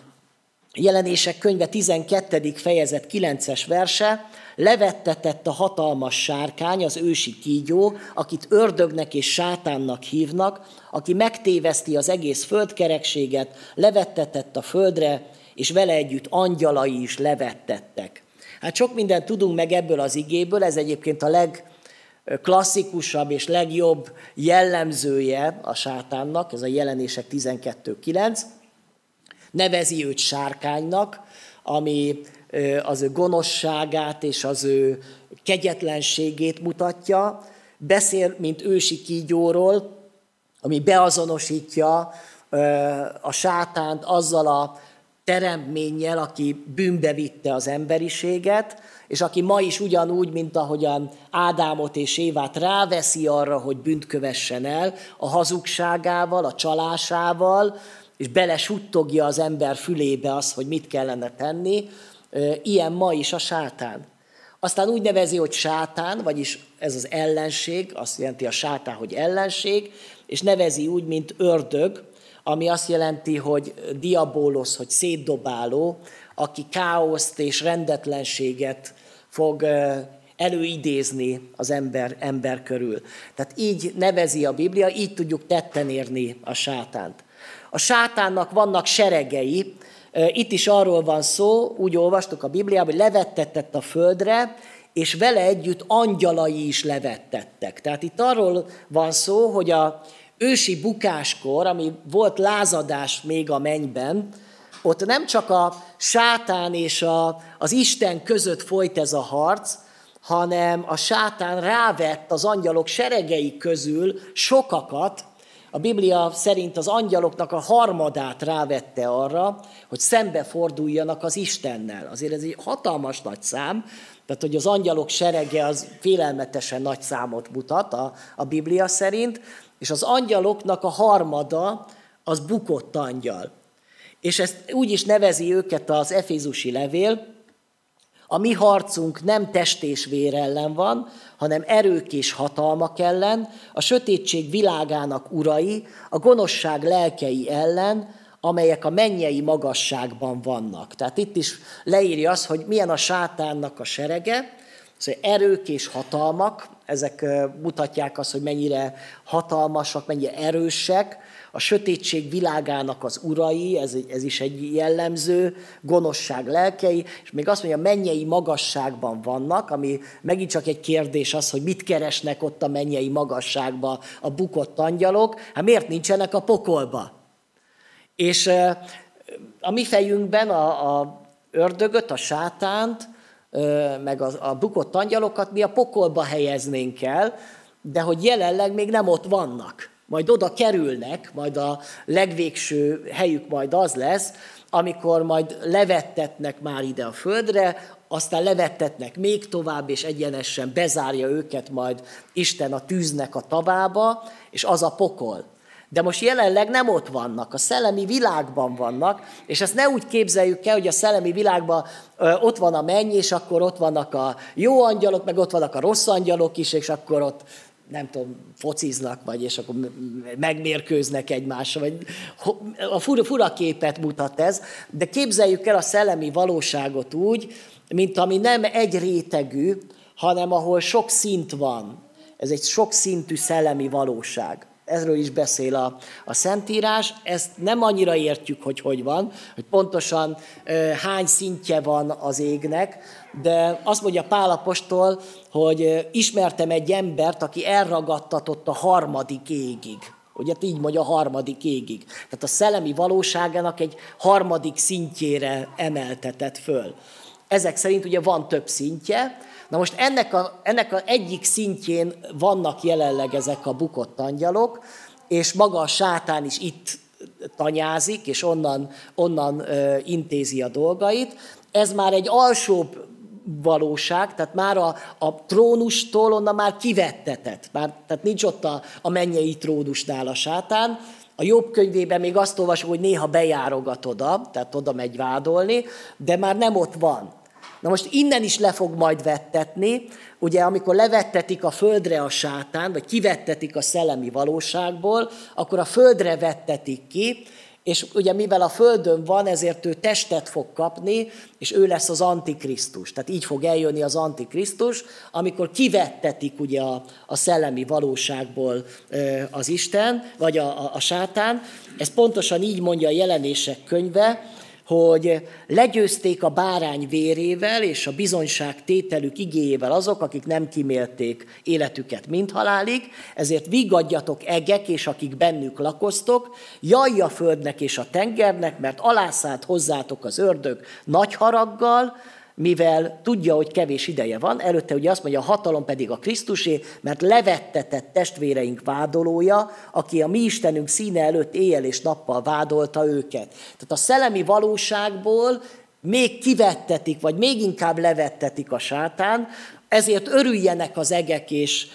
Jelenések könyve 12. fejezet 9-es verse, levettetett a hatalmas sárkány, az ősi kígyó, akit ördögnek és sátánnak hívnak, aki megtéveszti az egész földkerekséget, levettetett a földre, és vele együtt angyalai is levettettek. Hát sok mindent tudunk meg ebből az igéből, ez egyébként a leg klasszikusabb és legjobb jellemzője a sátánnak, ez a jelenések 12.9, nevezi őt sárkánynak, ami az ő gonoszságát és az ő kegyetlenségét mutatja, beszél, mint ősi kígyóról, ami beazonosítja a sátánt azzal a teremtménnyel, aki bűnbe vitte az emberiséget, és aki ma is ugyanúgy, mint ahogyan Ádámot és Évát ráveszi arra, hogy bűnt kövessen el, a hazugságával, a csalásával, és belesuttogja az ember fülébe az, hogy mit kellene tenni, ilyen ma is a sátán. Aztán úgy nevezi, hogy sátán, vagyis ez az ellenség, azt jelenti a sátán, hogy ellenség, és nevezi úgy, mint ördög, ami azt jelenti, hogy diabólosz, hogy szétdobáló, aki káoszt és rendetlenséget fog előidézni az ember, ember körül. Tehát így nevezi a Biblia, így tudjuk tetten érni a sátánt. A sátánnak vannak seregei, itt is arról van szó, úgy olvastuk a Bibliában, hogy levettetett a földre, és vele együtt angyalai is levettettek. Tehát itt arról van szó, hogy a ősi bukáskor, ami volt lázadás még a mennyben, ott nem csak a sátán és a, az Isten között folyt ez a harc, hanem a sátán rávett az angyalok seregei közül sokakat, a Biblia szerint az angyaloknak a harmadát rávette arra, hogy szembeforduljanak az Istennel. Azért ez egy hatalmas nagy szám, tehát hogy az angyalok serege az félelmetesen nagy számot mutat a, a Biblia szerint, és az angyaloknak a harmada az bukott angyal. És ezt úgy is nevezi őket az Efézusi levél, a mi harcunk nem test és vér ellen van, hanem erők és hatalmak ellen, a sötétség világának urai, a gonoszság lelkei ellen, amelyek a mennyei magasságban vannak. Tehát itt is leírja az, hogy milyen a sátánnak a serege, Szóval erők és hatalmak, ezek mutatják azt, hogy mennyire hatalmasak, mennyire erősek, a sötétség világának az urai, ez, ez is egy jellemző, gonoszság lelkei, és még azt mondja, mennyei magasságban vannak, ami megint csak egy kérdés az, hogy mit keresnek ott a mennyei magasságban a bukott angyalok, hát miért nincsenek a pokolba? És a mi fejünkben a, a ördögöt, a sátánt, meg a, a bukott angyalokat mi a pokolba helyeznénk el, de hogy jelenleg még nem ott vannak majd oda kerülnek, majd a legvégső helyük majd az lesz, amikor majd levettetnek már ide a földre, aztán levettetnek még tovább, és egyenesen bezárja őket majd Isten a tűznek a tavába, és az a pokol. De most jelenleg nem ott vannak, a szellemi világban vannak, és ezt ne úgy képzeljük el, hogy a szellemi világban ott van a menny, és akkor ott vannak a jó angyalok, meg ott vannak a rossz angyalok is, és akkor ott nem tudom, fociznak, vagy és akkor megmérkőznek egymással, vagy a fura, fura képet mutat ez, de képzeljük el a szellemi valóságot úgy, mint ami nem egy rétegű, hanem ahol sok szint van. Ez egy sok szintű szellemi valóság. Ezről is beszél a, a Szentírás. Ezt nem annyira értjük, hogy hogy van, hogy pontosan hány szintje van az égnek, de azt mondja Pálapostól, hogy ismertem egy embert, aki elragadtatott a harmadik égig. Ugye így mondja a harmadik égig. Tehát a szellemi valóságának egy harmadik szintjére emeltetett föl. Ezek szerint ugye van több szintje, Na most ennek a, ennek a egyik szintjén vannak jelenleg ezek a bukott angyalok, és maga a sátán is itt tanyázik, és onnan, onnan intézi a dolgait. Ez már egy alsóbb valóság, tehát már a, a trónustól onnan már kivettetett. Már, tehát nincs ott a, a mennyei trónusnál a sátán. A jobb könyvében még azt olvasom, hogy néha bejárogat oda, tehát oda megy vádolni, de már nem ott van. Na most innen is le fog majd vettetni, ugye amikor levettetik a földre a sátán, vagy kivettetik a szellemi valóságból, akkor a földre vettetik ki, és ugye mivel a Földön van, ezért ő testet fog kapni, és ő lesz az Antikrisztus. Tehát így fog eljönni az Antikrisztus, amikor kivettetik ugye a, a szellemi valóságból az Isten, vagy a, a, a sátán. Ez pontosan így mondja a jelenések könyve, hogy legyőzték a bárány vérével és a bizonyság tételük igéjével azok, akik nem kimélték életüket mind halálig, ezért vigadjatok egek, és akik bennük lakoztok, jaj a földnek és a tengernek, mert alászállt hozzátok az ördög nagy haraggal, mivel tudja, hogy kevés ideje van, előtte ugye azt mondja, a hatalom pedig a Krisztusé, mert levettetett testvéreink vádolója, aki a mi Istenünk színe előtt éjjel és nappal vádolta őket. Tehát a szellemi valóságból még kivettetik, vagy még inkább levettetik a sátán, ezért örüljenek az egek, és,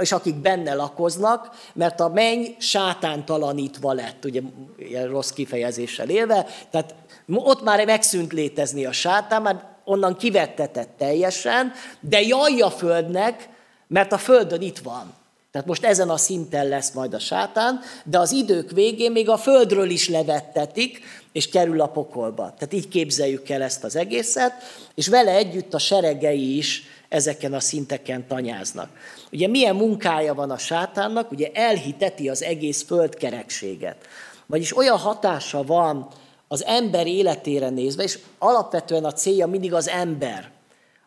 és akik benne lakoznak, mert a menny sátántalanítva lett, ugye ilyen rossz kifejezéssel élve, tehát ott már megszűnt létezni a sátán, már onnan kivettetett teljesen, de jaj a földnek, mert a földön itt van. Tehát most ezen a szinten lesz majd a sátán, de az idők végén még a földről is levettetik, és kerül a pokolba. Tehát így képzeljük el ezt az egészet, és vele együtt a seregei is ezeken a szinteken tanyáznak. Ugye milyen munkája van a sátánnak? Ugye elhiteti az egész földkerekséget. Vagyis olyan hatása van az ember életére nézve, és alapvetően a célja mindig az ember.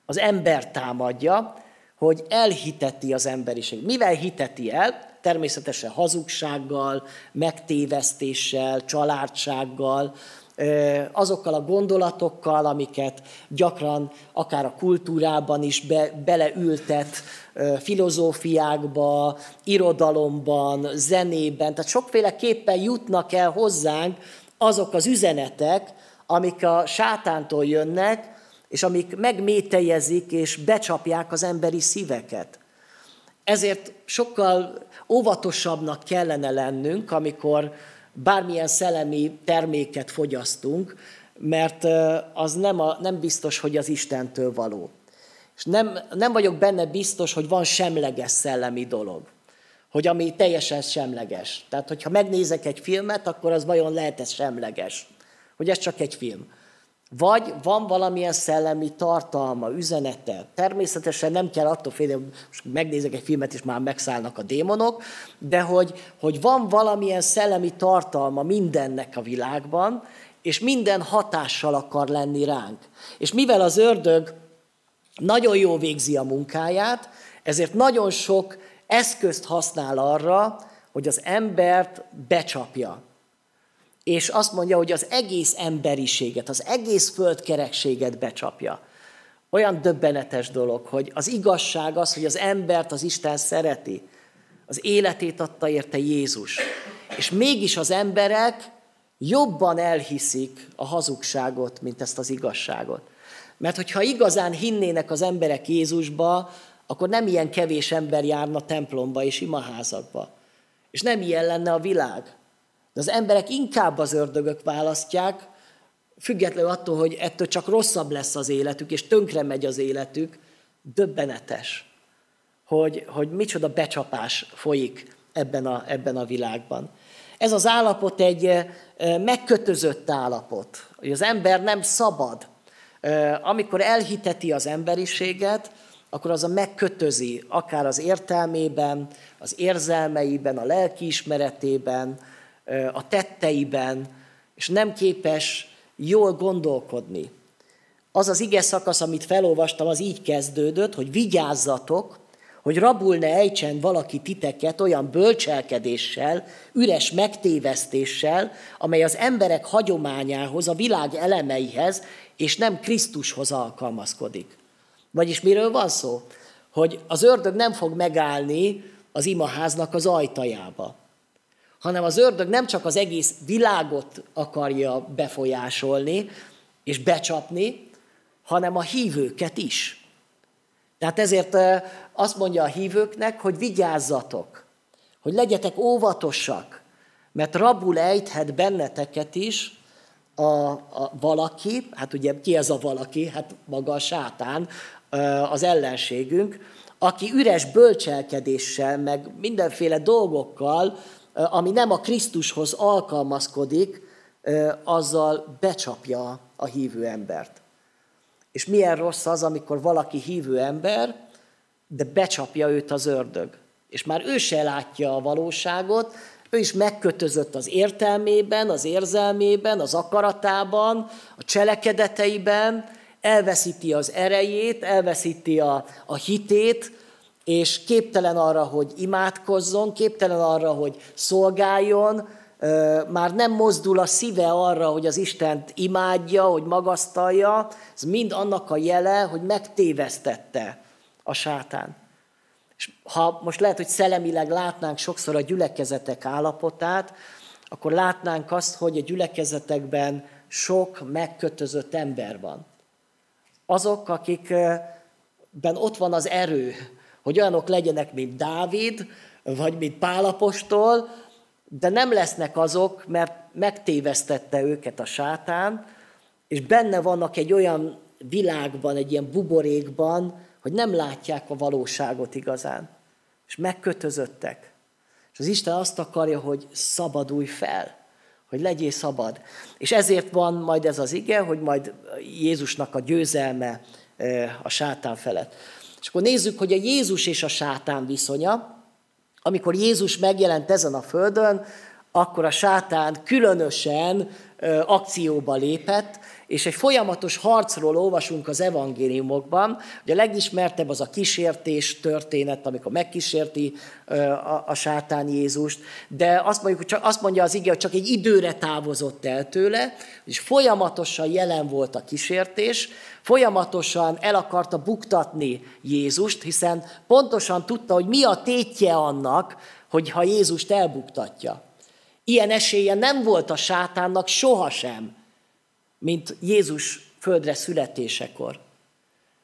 Az ember támadja, hogy elhiteti az emberiség. Mivel hiteti el? Természetesen hazugsággal, megtévesztéssel, családsággal, azokkal a gondolatokkal, amiket gyakran akár a kultúrában is be, beleültet, filozófiákba, irodalomban, zenében, tehát sokféleképpen jutnak el hozzánk azok az üzenetek, amik a sátántól jönnek, és amik megmételjezik és becsapják az emberi szíveket. Ezért sokkal óvatosabbnak kellene lennünk, amikor bármilyen szellemi terméket fogyasztunk, mert az nem, a, nem biztos, hogy az Istentől való. És nem, nem vagyok benne biztos, hogy van semleges szellemi dolog. Hogy ami teljesen semleges. Tehát, hogyha megnézek egy filmet, akkor az vajon lehet ez semleges. Hogy ez csak egy film. Vagy van valamilyen szellemi tartalma, üzenete. Természetesen nem kell attól félni, hogy most megnézek egy filmet, és már megszállnak a démonok, de hogy, hogy van valamilyen szellemi tartalma mindennek a világban, és minden hatással akar lenni ránk. És mivel az ördög nagyon jól végzi a munkáját, ezért nagyon sok eszközt használ arra, hogy az embert becsapja és azt mondja, hogy az egész emberiséget, az egész földkerekséget becsapja. Olyan döbbenetes dolog, hogy az igazság az, hogy az embert az Isten szereti. Az életét adta érte Jézus. És mégis az emberek jobban elhiszik a hazugságot, mint ezt az igazságot. Mert hogyha igazán hinnének az emberek Jézusba, akkor nem ilyen kevés ember járna templomba és imaházakba. És nem ilyen lenne a világ. De az emberek inkább az ördögök választják, függetlenül attól, hogy ettől csak rosszabb lesz az életük, és tönkre megy az életük, döbbenetes, hogy, hogy micsoda becsapás folyik ebben a, ebben a világban. Ez az állapot egy eh, megkötözött állapot, hogy az ember nem szabad. Eh, amikor elhiteti az emberiséget, akkor az a megkötözi, akár az értelmében, az érzelmeiben, a lelkiismeretében, a tetteiben, és nem képes jól gondolkodni. Az az ige szakasz, amit felolvastam, az így kezdődött, hogy vigyázzatok, hogy rabul ne ejtsen valaki titeket olyan bölcselkedéssel, üres megtévesztéssel, amely az emberek hagyományához, a világ elemeihez, és nem Krisztushoz alkalmazkodik. Vagyis miről van szó? Hogy az ördög nem fog megállni az imaháznak az ajtajába hanem az ördög nem csak az egész világot akarja befolyásolni és becsapni, hanem a hívőket is. Tehát ezért azt mondja a hívőknek, hogy vigyázzatok, hogy legyetek óvatosak, mert rabul ejthet benneteket is a, a valaki, hát ugye ki ez a valaki? Hát maga a sátán, az ellenségünk, aki üres bölcselkedéssel, meg mindenféle dolgokkal ami nem a Krisztushoz alkalmazkodik, azzal becsapja a hívő embert. És milyen rossz az, amikor valaki hívő ember, de becsapja őt az ördög. És már ő se látja a valóságot, ő is megkötözött az értelmében, az érzelmében, az akaratában, a cselekedeteiben, elveszíti az erejét, elveszíti a, a hitét, és képtelen arra, hogy imádkozzon, képtelen arra, hogy szolgáljon, már nem mozdul a szíve arra, hogy az Istent imádja, hogy magasztalja, ez mind annak a jele, hogy megtévesztette a sátán. És ha most lehet, hogy szellemileg látnánk sokszor a gyülekezetek állapotát, akkor látnánk azt, hogy a gyülekezetekben sok megkötözött ember van. Azok, akikben ott van az erő, hogy olyanok legyenek, mint Dávid, vagy mint Pálapostól, de nem lesznek azok, mert megtévesztette őket a sátán, és benne vannak egy olyan világban, egy ilyen buborékban, hogy nem látják a valóságot igazán. És megkötözöttek. És az Isten azt akarja, hogy szabadulj fel, hogy legyél szabad. És ezért van majd ez az ige, hogy majd Jézusnak a győzelme a sátán felett. És akkor nézzük, hogy a Jézus és a sátán viszonya, amikor Jézus megjelent ezen a földön, akkor a sátán különösen akcióba lépett, és egy folyamatos harcról olvasunk az evangéliumokban, hogy a legismertebb az a kísértés történet, amikor megkísérti a, sátán Jézust, de azt, mondjuk, csak, azt mondja az ige, hogy csak egy időre távozott el tőle, és folyamatosan jelen volt a kísértés, folyamatosan el akarta buktatni Jézust, hiszen pontosan tudta, hogy mi a tétje annak, hogyha Jézust elbuktatja. Ilyen esélye nem volt a sátánnak sohasem, mint Jézus földre születésekor.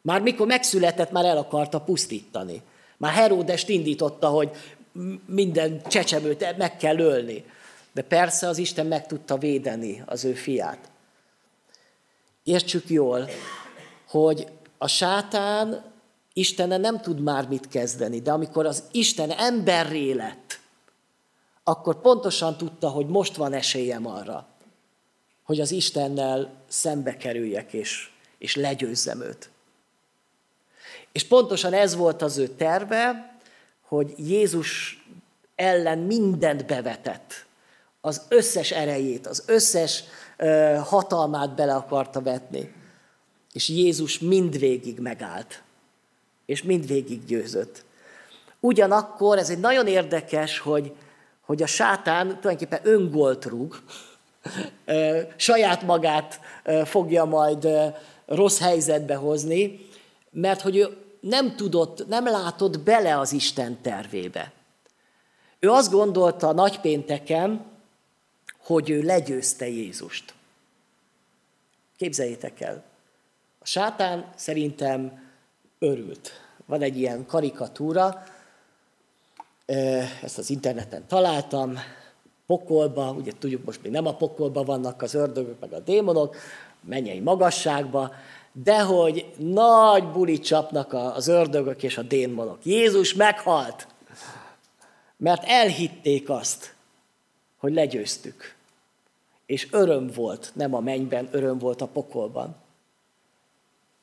Már mikor megszületett, már el akarta pusztítani. Már Heródest indította, hogy minden csecsemőt meg kell ölni. De persze az Isten meg tudta védeni az ő fiát. Értsük jól, hogy a sátán Istene nem tud már mit kezdeni, de amikor az Isten emberré lett, akkor pontosan tudta, hogy most van esélyem arra, hogy az Istennel szembe kerüljek, és, és legyőzzem őt. És pontosan ez volt az ő terve, hogy Jézus ellen mindent bevetett. Az összes erejét, az összes uh, hatalmát bele akarta vetni. És Jézus mindvégig megállt. És mindvégig győzött. Ugyanakkor ez egy nagyon érdekes, hogy, hogy a sátán tulajdonképpen öngolt rúg, saját magát fogja majd rossz helyzetbe hozni, mert hogy ő nem tudott, nem látott bele az Isten tervébe. Ő azt gondolta a nagypénteken, hogy ő legyőzte Jézust. Képzeljétek el, a sátán szerintem örült. Van egy ilyen karikatúra, ezt az interneten találtam, pokolba, ugye tudjuk, most még nem a pokolba vannak az ördögök, meg a démonok, mennyei magasságba, de hogy nagy buli csapnak az ördögök és a démonok. Jézus meghalt, mert elhitték azt, hogy legyőztük. És öröm volt, nem a mennyben, öröm volt a pokolban.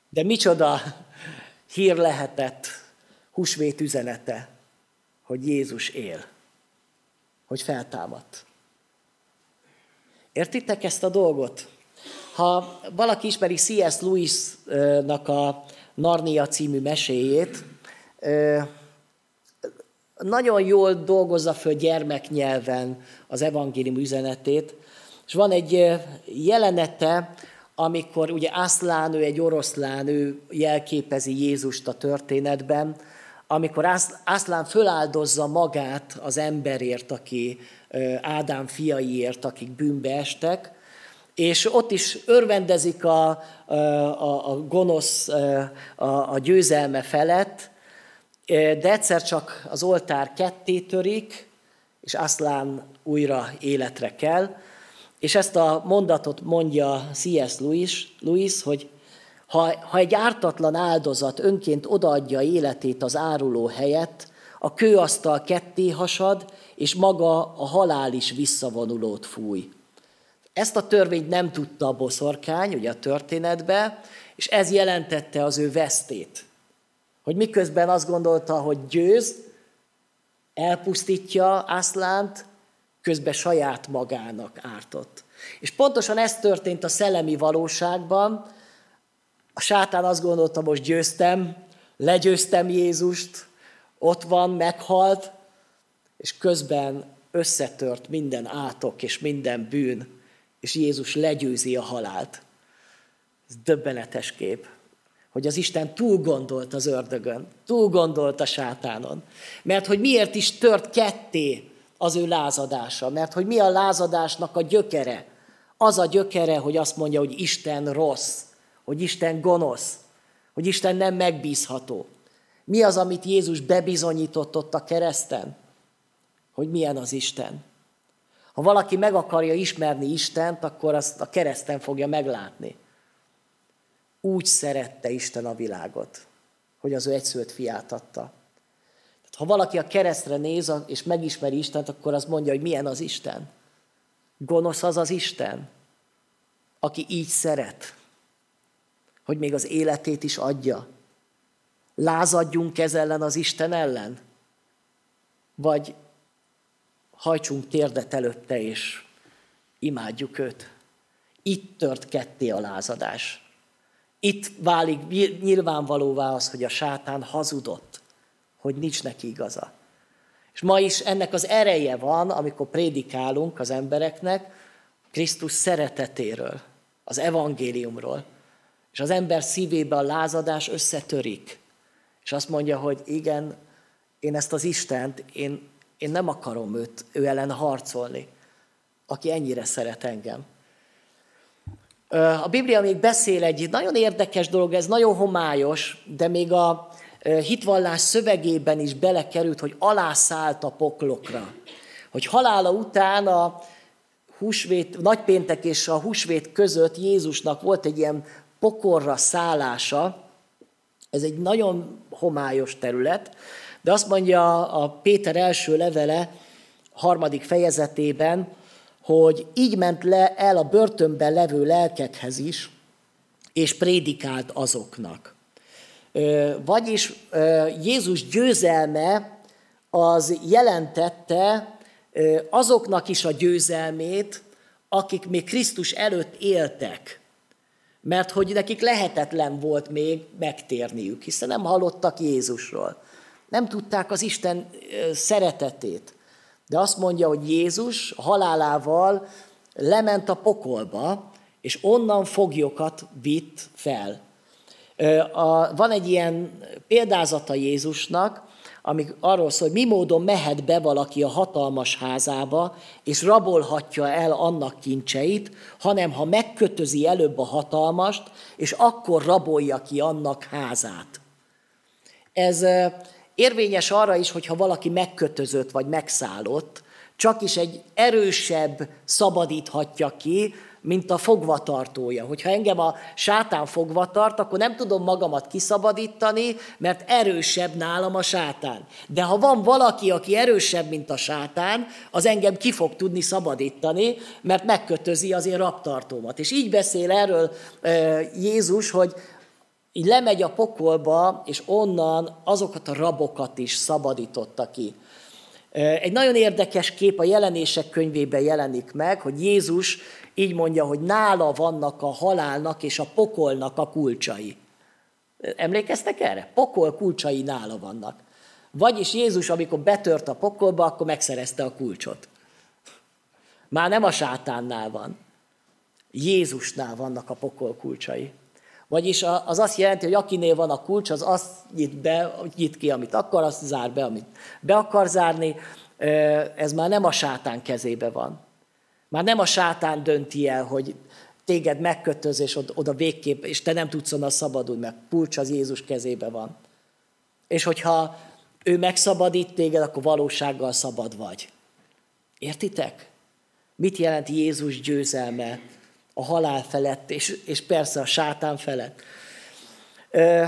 De micsoda hír lehetett húsvét üzenete, hogy Jézus él hogy feltámadt. Értitek ezt a dolgot? Ha valaki ismeri C.S. Lewis-nak a Narnia című meséjét, nagyon jól dolgozza föl gyermeknyelven az evangélium üzenetét, és van egy jelenete, amikor ugye Aszlán, ő egy oroszlán, ő jelképezi Jézust a történetben, amikor Ászlán föláldozza magát az emberért, aki Ádám fiaiért, akik bűnbe estek, és ott is örvendezik a, a, a gonosz a, a győzelme felett, de egyszer csak az oltár ketté törik, és Aszlán újra életre kell. És ezt a mondatot mondja C.S. Lewis, Lewis hogy ha, ha egy ártatlan áldozat önként odaadja életét az áruló helyett, a kőasztal ketté hasad, és maga a halál is visszavonulót fúj. Ezt a törvényt nem tudta a boszorkány, ugye a történetbe, és ez jelentette az ő vesztét. Hogy miközben azt gondolta, hogy győz, elpusztítja Aszlánt, közben saját magának ártott. És pontosan ez történt a szellemi valóságban, a sátán azt gondolta, most győztem, legyőztem Jézust, ott van, meghalt, és közben összetört minden átok és minden bűn, és Jézus legyőzi a halált. Ez döbbenetes kép, hogy az Isten túl gondolt az ördögön, túl gondolt a sátánon. Mert hogy miért is tört ketté az ő lázadása? Mert hogy mi a lázadásnak a gyökere? Az a gyökere, hogy azt mondja, hogy Isten rossz, hogy Isten gonosz, hogy Isten nem megbízható. Mi az, amit Jézus bebizonyított ott a kereszten? Hogy milyen az Isten. Ha valaki meg akarja ismerni Istent, akkor azt a kereszten fogja meglátni. Úgy szerette Isten a világot, hogy az ő egyszülött fiát adta. Tehát, ha valaki a keresztre néz, és megismeri Istent, akkor az mondja, hogy milyen az Isten. Gonosz az az Isten, aki így szeret, hogy még az életét is adja. Lázadjunk ez ellen az Isten ellen? Vagy hajtsunk térdet előtte, és imádjuk őt. Itt tört ketté a lázadás. Itt válik nyilvánvalóvá az, hogy a sátán hazudott, hogy nincs neki igaza. És ma is ennek az ereje van, amikor prédikálunk az embereknek Krisztus szeretetéről, az evangéliumról. És az ember szívébe a lázadás összetörik. És azt mondja, hogy igen, én ezt az Istent, én, én nem akarom őt, ő ellen harcolni, aki ennyire szeret engem. A Biblia még beszél egy nagyon érdekes dolog, ez nagyon homályos, de még a hitvallás szövegében is belekerült, hogy alászállt a poklokra. Hogy halála után a húsvét, nagypéntek és a húsvét között Jézusnak volt egy ilyen pokorra szállása, ez egy nagyon homályos terület, de azt mondja a Péter első levele harmadik fejezetében, hogy így ment le el a börtönben levő lelkekhez is, és prédikált azoknak. Vagyis Jézus győzelme az jelentette azoknak is a győzelmét, akik még Krisztus előtt éltek. Mert hogy nekik lehetetlen volt még megtérniük, hiszen nem hallottak Jézusról. Nem tudták az Isten szeretetét. De azt mondja, hogy Jézus halálával lement a pokolba, és onnan foglyokat vitt fel. Van egy ilyen példázata Jézusnak, amik arról szól, hogy mi módon mehet be valaki a hatalmas házába, és rabolhatja el annak kincseit, hanem ha megkötözi előbb a hatalmast, és akkor rabolja ki annak házát. Ez érvényes arra is, hogyha valaki megkötözött vagy megszállott, csak is egy erősebb szabadíthatja ki, mint a fogvatartója. Hogyha engem a sátán fogva tart, akkor nem tudom magamat kiszabadítani, mert erősebb nálam a sátán. De ha van valaki, aki erősebb, mint a sátán, az engem ki fog tudni szabadítani, mert megkötözi az én raptartómat. És így beszél erről Jézus, hogy így lemegy a pokolba, és onnan azokat a rabokat is szabadította ki. Egy nagyon érdekes kép a jelenések könyvében jelenik meg, hogy Jézus így mondja, hogy nála vannak a halálnak és a pokolnak a kulcsai. Emlékeztek erre? Pokol kulcsai nála vannak. Vagyis Jézus, amikor betört a pokolba, akkor megszerezte a kulcsot. Már nem a sátánnál van. Jézusnál vannak a pokol kulcsai. Vagyis az azt jelenti, hogy akinél van a kulcs, az azt nyit be, nyit ki, amit akar, azt zár be, amit be akar zárni. Ez már nem a sátán kezébe van. Már nem a sátán dönti el, hogy téged megkötöz, és oda végképp, és te nem tudsz onnan szabadulni, mert kulcs az Jézus kezébe van. És hogyha ő megszabadít téged, akkor valósággal szabad vagy. Értitek? Mit jelent Jézus győzelme a halál felett, és, és persze a sátán felett? Ö,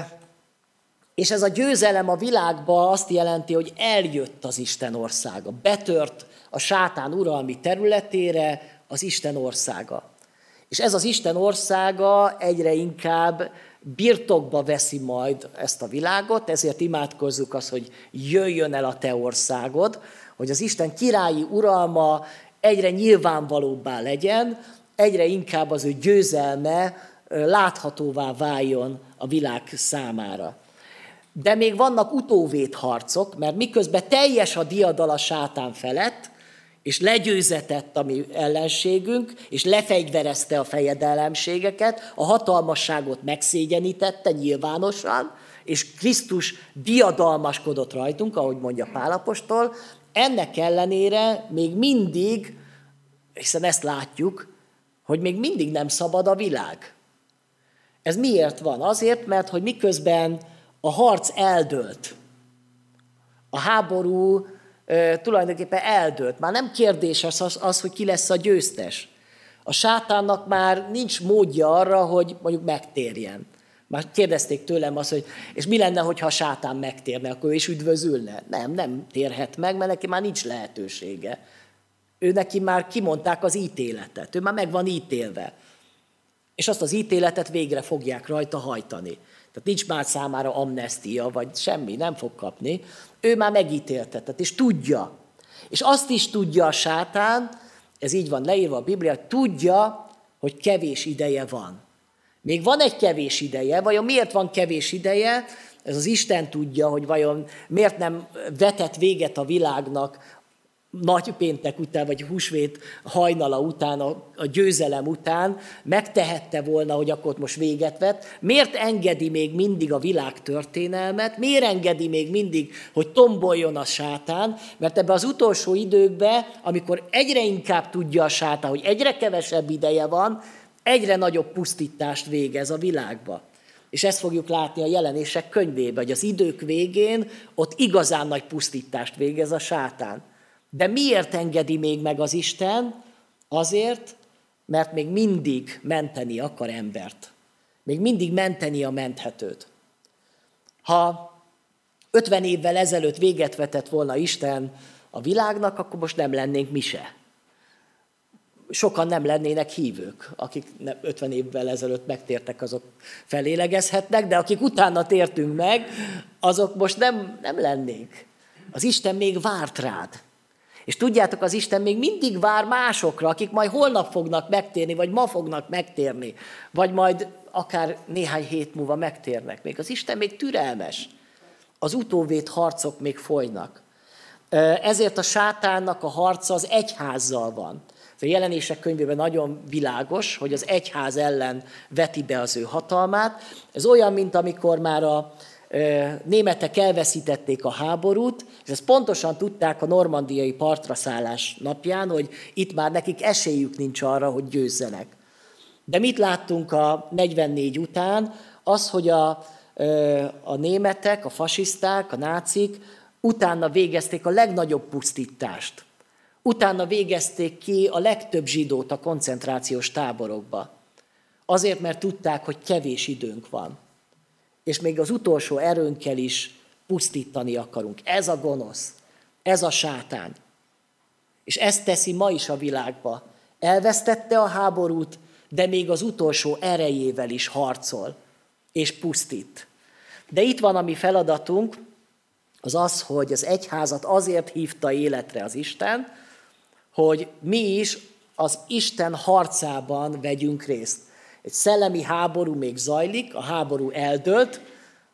és ez a győzelem a világban azt jelenti, hogy eljött az Isten országa, betört a sátán uralmi területére az Isten országa. És ez az Isten országa egyre inkább birtokba veszi majd ezt a világot, ezért imádkozzuk azt, hogy jöjjön el a te országod, hogy az Isten királyi uralma egyre nyilvánvalóbbá legyen, egyre inkább az ő győzelme láthatóvá váljon a világ számára. De még vannak utóvét harcok, mert miközben teljes a diadal a sátán felett, és legyőzetett a mi ellenségünk, és lefegyverezte a fejedelemségeket, a hatalmasságot megszégyenítette nyilvánosan, és Krisztus diadalmaskodott rajtunk, ahogy mondja Pálapostól, ennek ellenére még mindig, hiszen ezt látjuk, hogy még mindig nem szabad a világ. Ez miért van? Azért, mert hogy miközben a harc eldőlt, a háború tulajdonképpen eldőlt. Már nem kérdéses az, az, hogy ki lesz a győztes. A sátánnak már nincs módja arra, hogy mondjuk megtérjen. Már kérdezték tőlem azt, hogy és mi lenne, hogyha a sátán megtérne, akkor ő is üdvözülne? Nem, nem térhet meg, mert neki már nincs lehetősége. Ő neki már kimondták az ítéletet, ő már meg van ítélve. És azt az ítéletet végre fogják rajta hajtani. Tehát nincs már számára amnestia, vagy semmi, nem fog kapni. Ő már megítéltetett, és tudja. És azt is tudja a sátán, ez így van leírva a Biblia, tudja, hogy kevés ideje van. Még van egy kevés ideje, vajon miért van kevés ideje? Ez az Isten tudja, hogy vajon miért nem vetett véget a világnak nagy péntek után, vagy húsvét hajnala után, a, a győzelem után megtehette volna, hogy akkor most véget vett. Miért engedi még mindig a világ történelmet? Miért engedi még mindig, hogy tomboljon a sátán? Mert ebbe az utolsó időkben, amikor egyre inkább tudja a sátán, hogy egyre kevesebb ideje van, egyre nagyobb pusztítást végez a világba. És ezt fogjuk látni a jelenések könyvében, hogy az idők végén ott igazán nagy pusztítást végez a sátán. De miért engedi még meg az Isten? Azért, mert még mindig menteni akar embert. Még mindig menteni a menthetőt. Ha 50 évvel ezelőtt véget vetett volna Isten a világnak, akkor most nem lennénk mi se sokan nem lennének hívők, akik 50 évvel ezelőtt megtértek, azok felélegezhetnek, de akik utána tértünk meg, azok most nem, nem lennénk. Az Isten még várt rád. És tudjátok, az Isten még mindig vár másokra, akik majd holnap fognak megtérni, vagy ma fognak megtérni, vagy majd akár néhány hét múlva megtérnek. Még az Isten még türelmes. Az utóvét harcok még folynak. Ezért a sátánnak a harca az egyházzal van. A jelenések könyvében nagyon világos, hogy az egyház ellen veti be az ő hatalmát. Ez olyan, mint amikor már a németek elveszítették a háborút, és ezt pontosan tudták a normandiai partra szállás napján, hogy itt már nekik esélyük nincs arra, hogy győzzenek. De mit láttunk a 44 után? Az, hogy a, a németek, a fasiszták, a nácik utána végezték a legnagyobb pusztítást. Utána végezték ki a legtöbb zsidót a koncentrációs táborokba. Azért, mert tudták, hogy kevés időnk van. És még az utolsó erőnkkel is pusztítani akarunk. Ez a gonosz, ez a sátán. És ezt teszi ma is a világba. Elvesztette a háborút, de még az utolsó erejével is harcol, és pusztít. De itt van a mi feladatunk, az az, hogy az egyházat azért hívta életre az Isten, hogy mi is az Isten harcában vegyünk részt. Egy szellemi háború még zajlik, a háború eldőlt,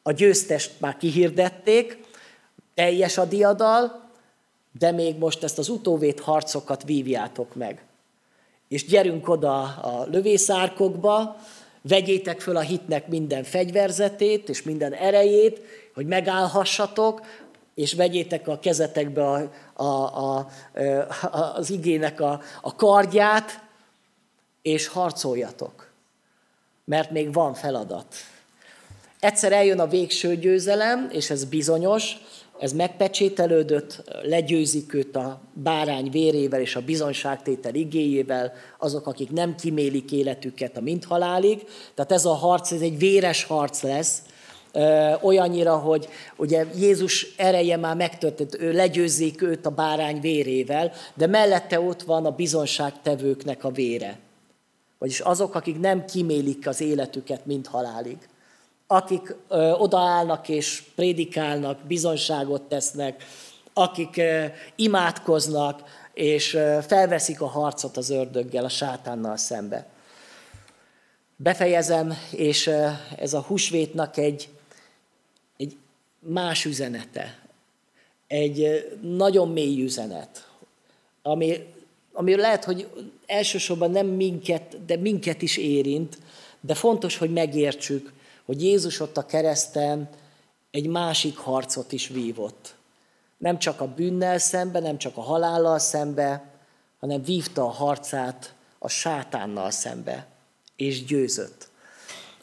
a győztest már kihirdették, teljes a diadal, de még most ezt az utóvét harcokat vívjátok meg. És gyerünk oda a lövészárkokba, vegyétek föl a hitnek minden fegyverzetét és minden erejét, hogy megállhassatok, és vegyétek a kezetekbe a, a, a, a, az igének a, a kardját, és harcoljatok. Mert még van feladat. Egyszer eljön a végső győzelem, és ez bizonyos, ez megpecsételődött, legyőzik őt a bárány vérével és a bizonyságtétel igéjével, azok, akik nem kimélik életüket a minthalálig. Tehát ez a harc, ez egy véres harc lesz, olyannyira, hogy ugye Jézus ereje már megtörtént, ő legyőzik őt a bárány vérével, de mellette ott van a bizonságtevőknek a vére. Vagyis azok, akik nem kimélik az életüket, mint halálig. Akik ö, odaállnak és prédikálnak, bizonságot tesznek, akik ö, imádkoznak, és ö, felveszik a harcot az ördöggel, a sátánnal szembe. Befejezem, és ez a húsvétnak egy más üzenete, egy nagyon mély üzenet. ami, ami lehet, hogy elsősorban nem minket, de minket is érint, de fontos, hogy megértsük, hogy Jézus ott a kereszten egy másik harcot is vívott. Nem csak a bűnnel szembe, nem csak a halállal szembe, hanem vívta a harcát a sátánnal szembe, és győzött.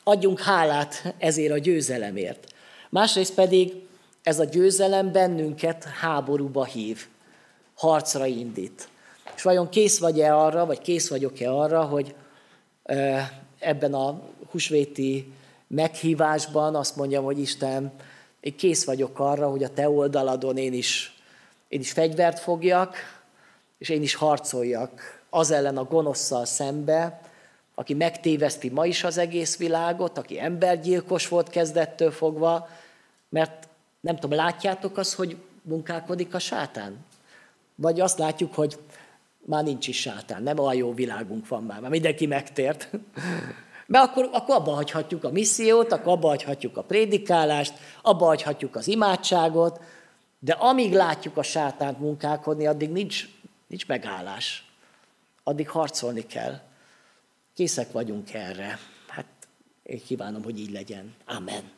Adjunk hálát ezért a győzelemért. Másrészt pedig ez a győzelem bennünket háborúba hív, harcra indít. És vajon kész vagy-e arra, vagy kész vagyok-e arra, hogy ebben a husvéti meghívásban azt mondjam, hogy Isten, én kész vagyok arra, hogy a te oldaladon én is, én is fegyvert fogjak, és én is harcoljak az ellen a gonoszszal szembe, aki megtéveszti ma is az egész világot, aki embergyilkos volt kezdettől fogva, mert nem tudom, látjátok azt, hogy munkálkodik a sátán? Vagy azt látjuk, hogy már nincs is sátán, nem olyan jó világunk van már, mert mindenki megtért. Mert akkor, akkor abba hagyhatjuk a missziót, akkor abba hagyhatjuk a prédikálást, abba hagyhatjuk az imádságot, de amíg látjuk a sátánt munkálkodni, addig nincs, nincs megállás. Addig harcolni kell. Készek vagyunk erre. Hát én kívánom, hogy így legyen. Amen.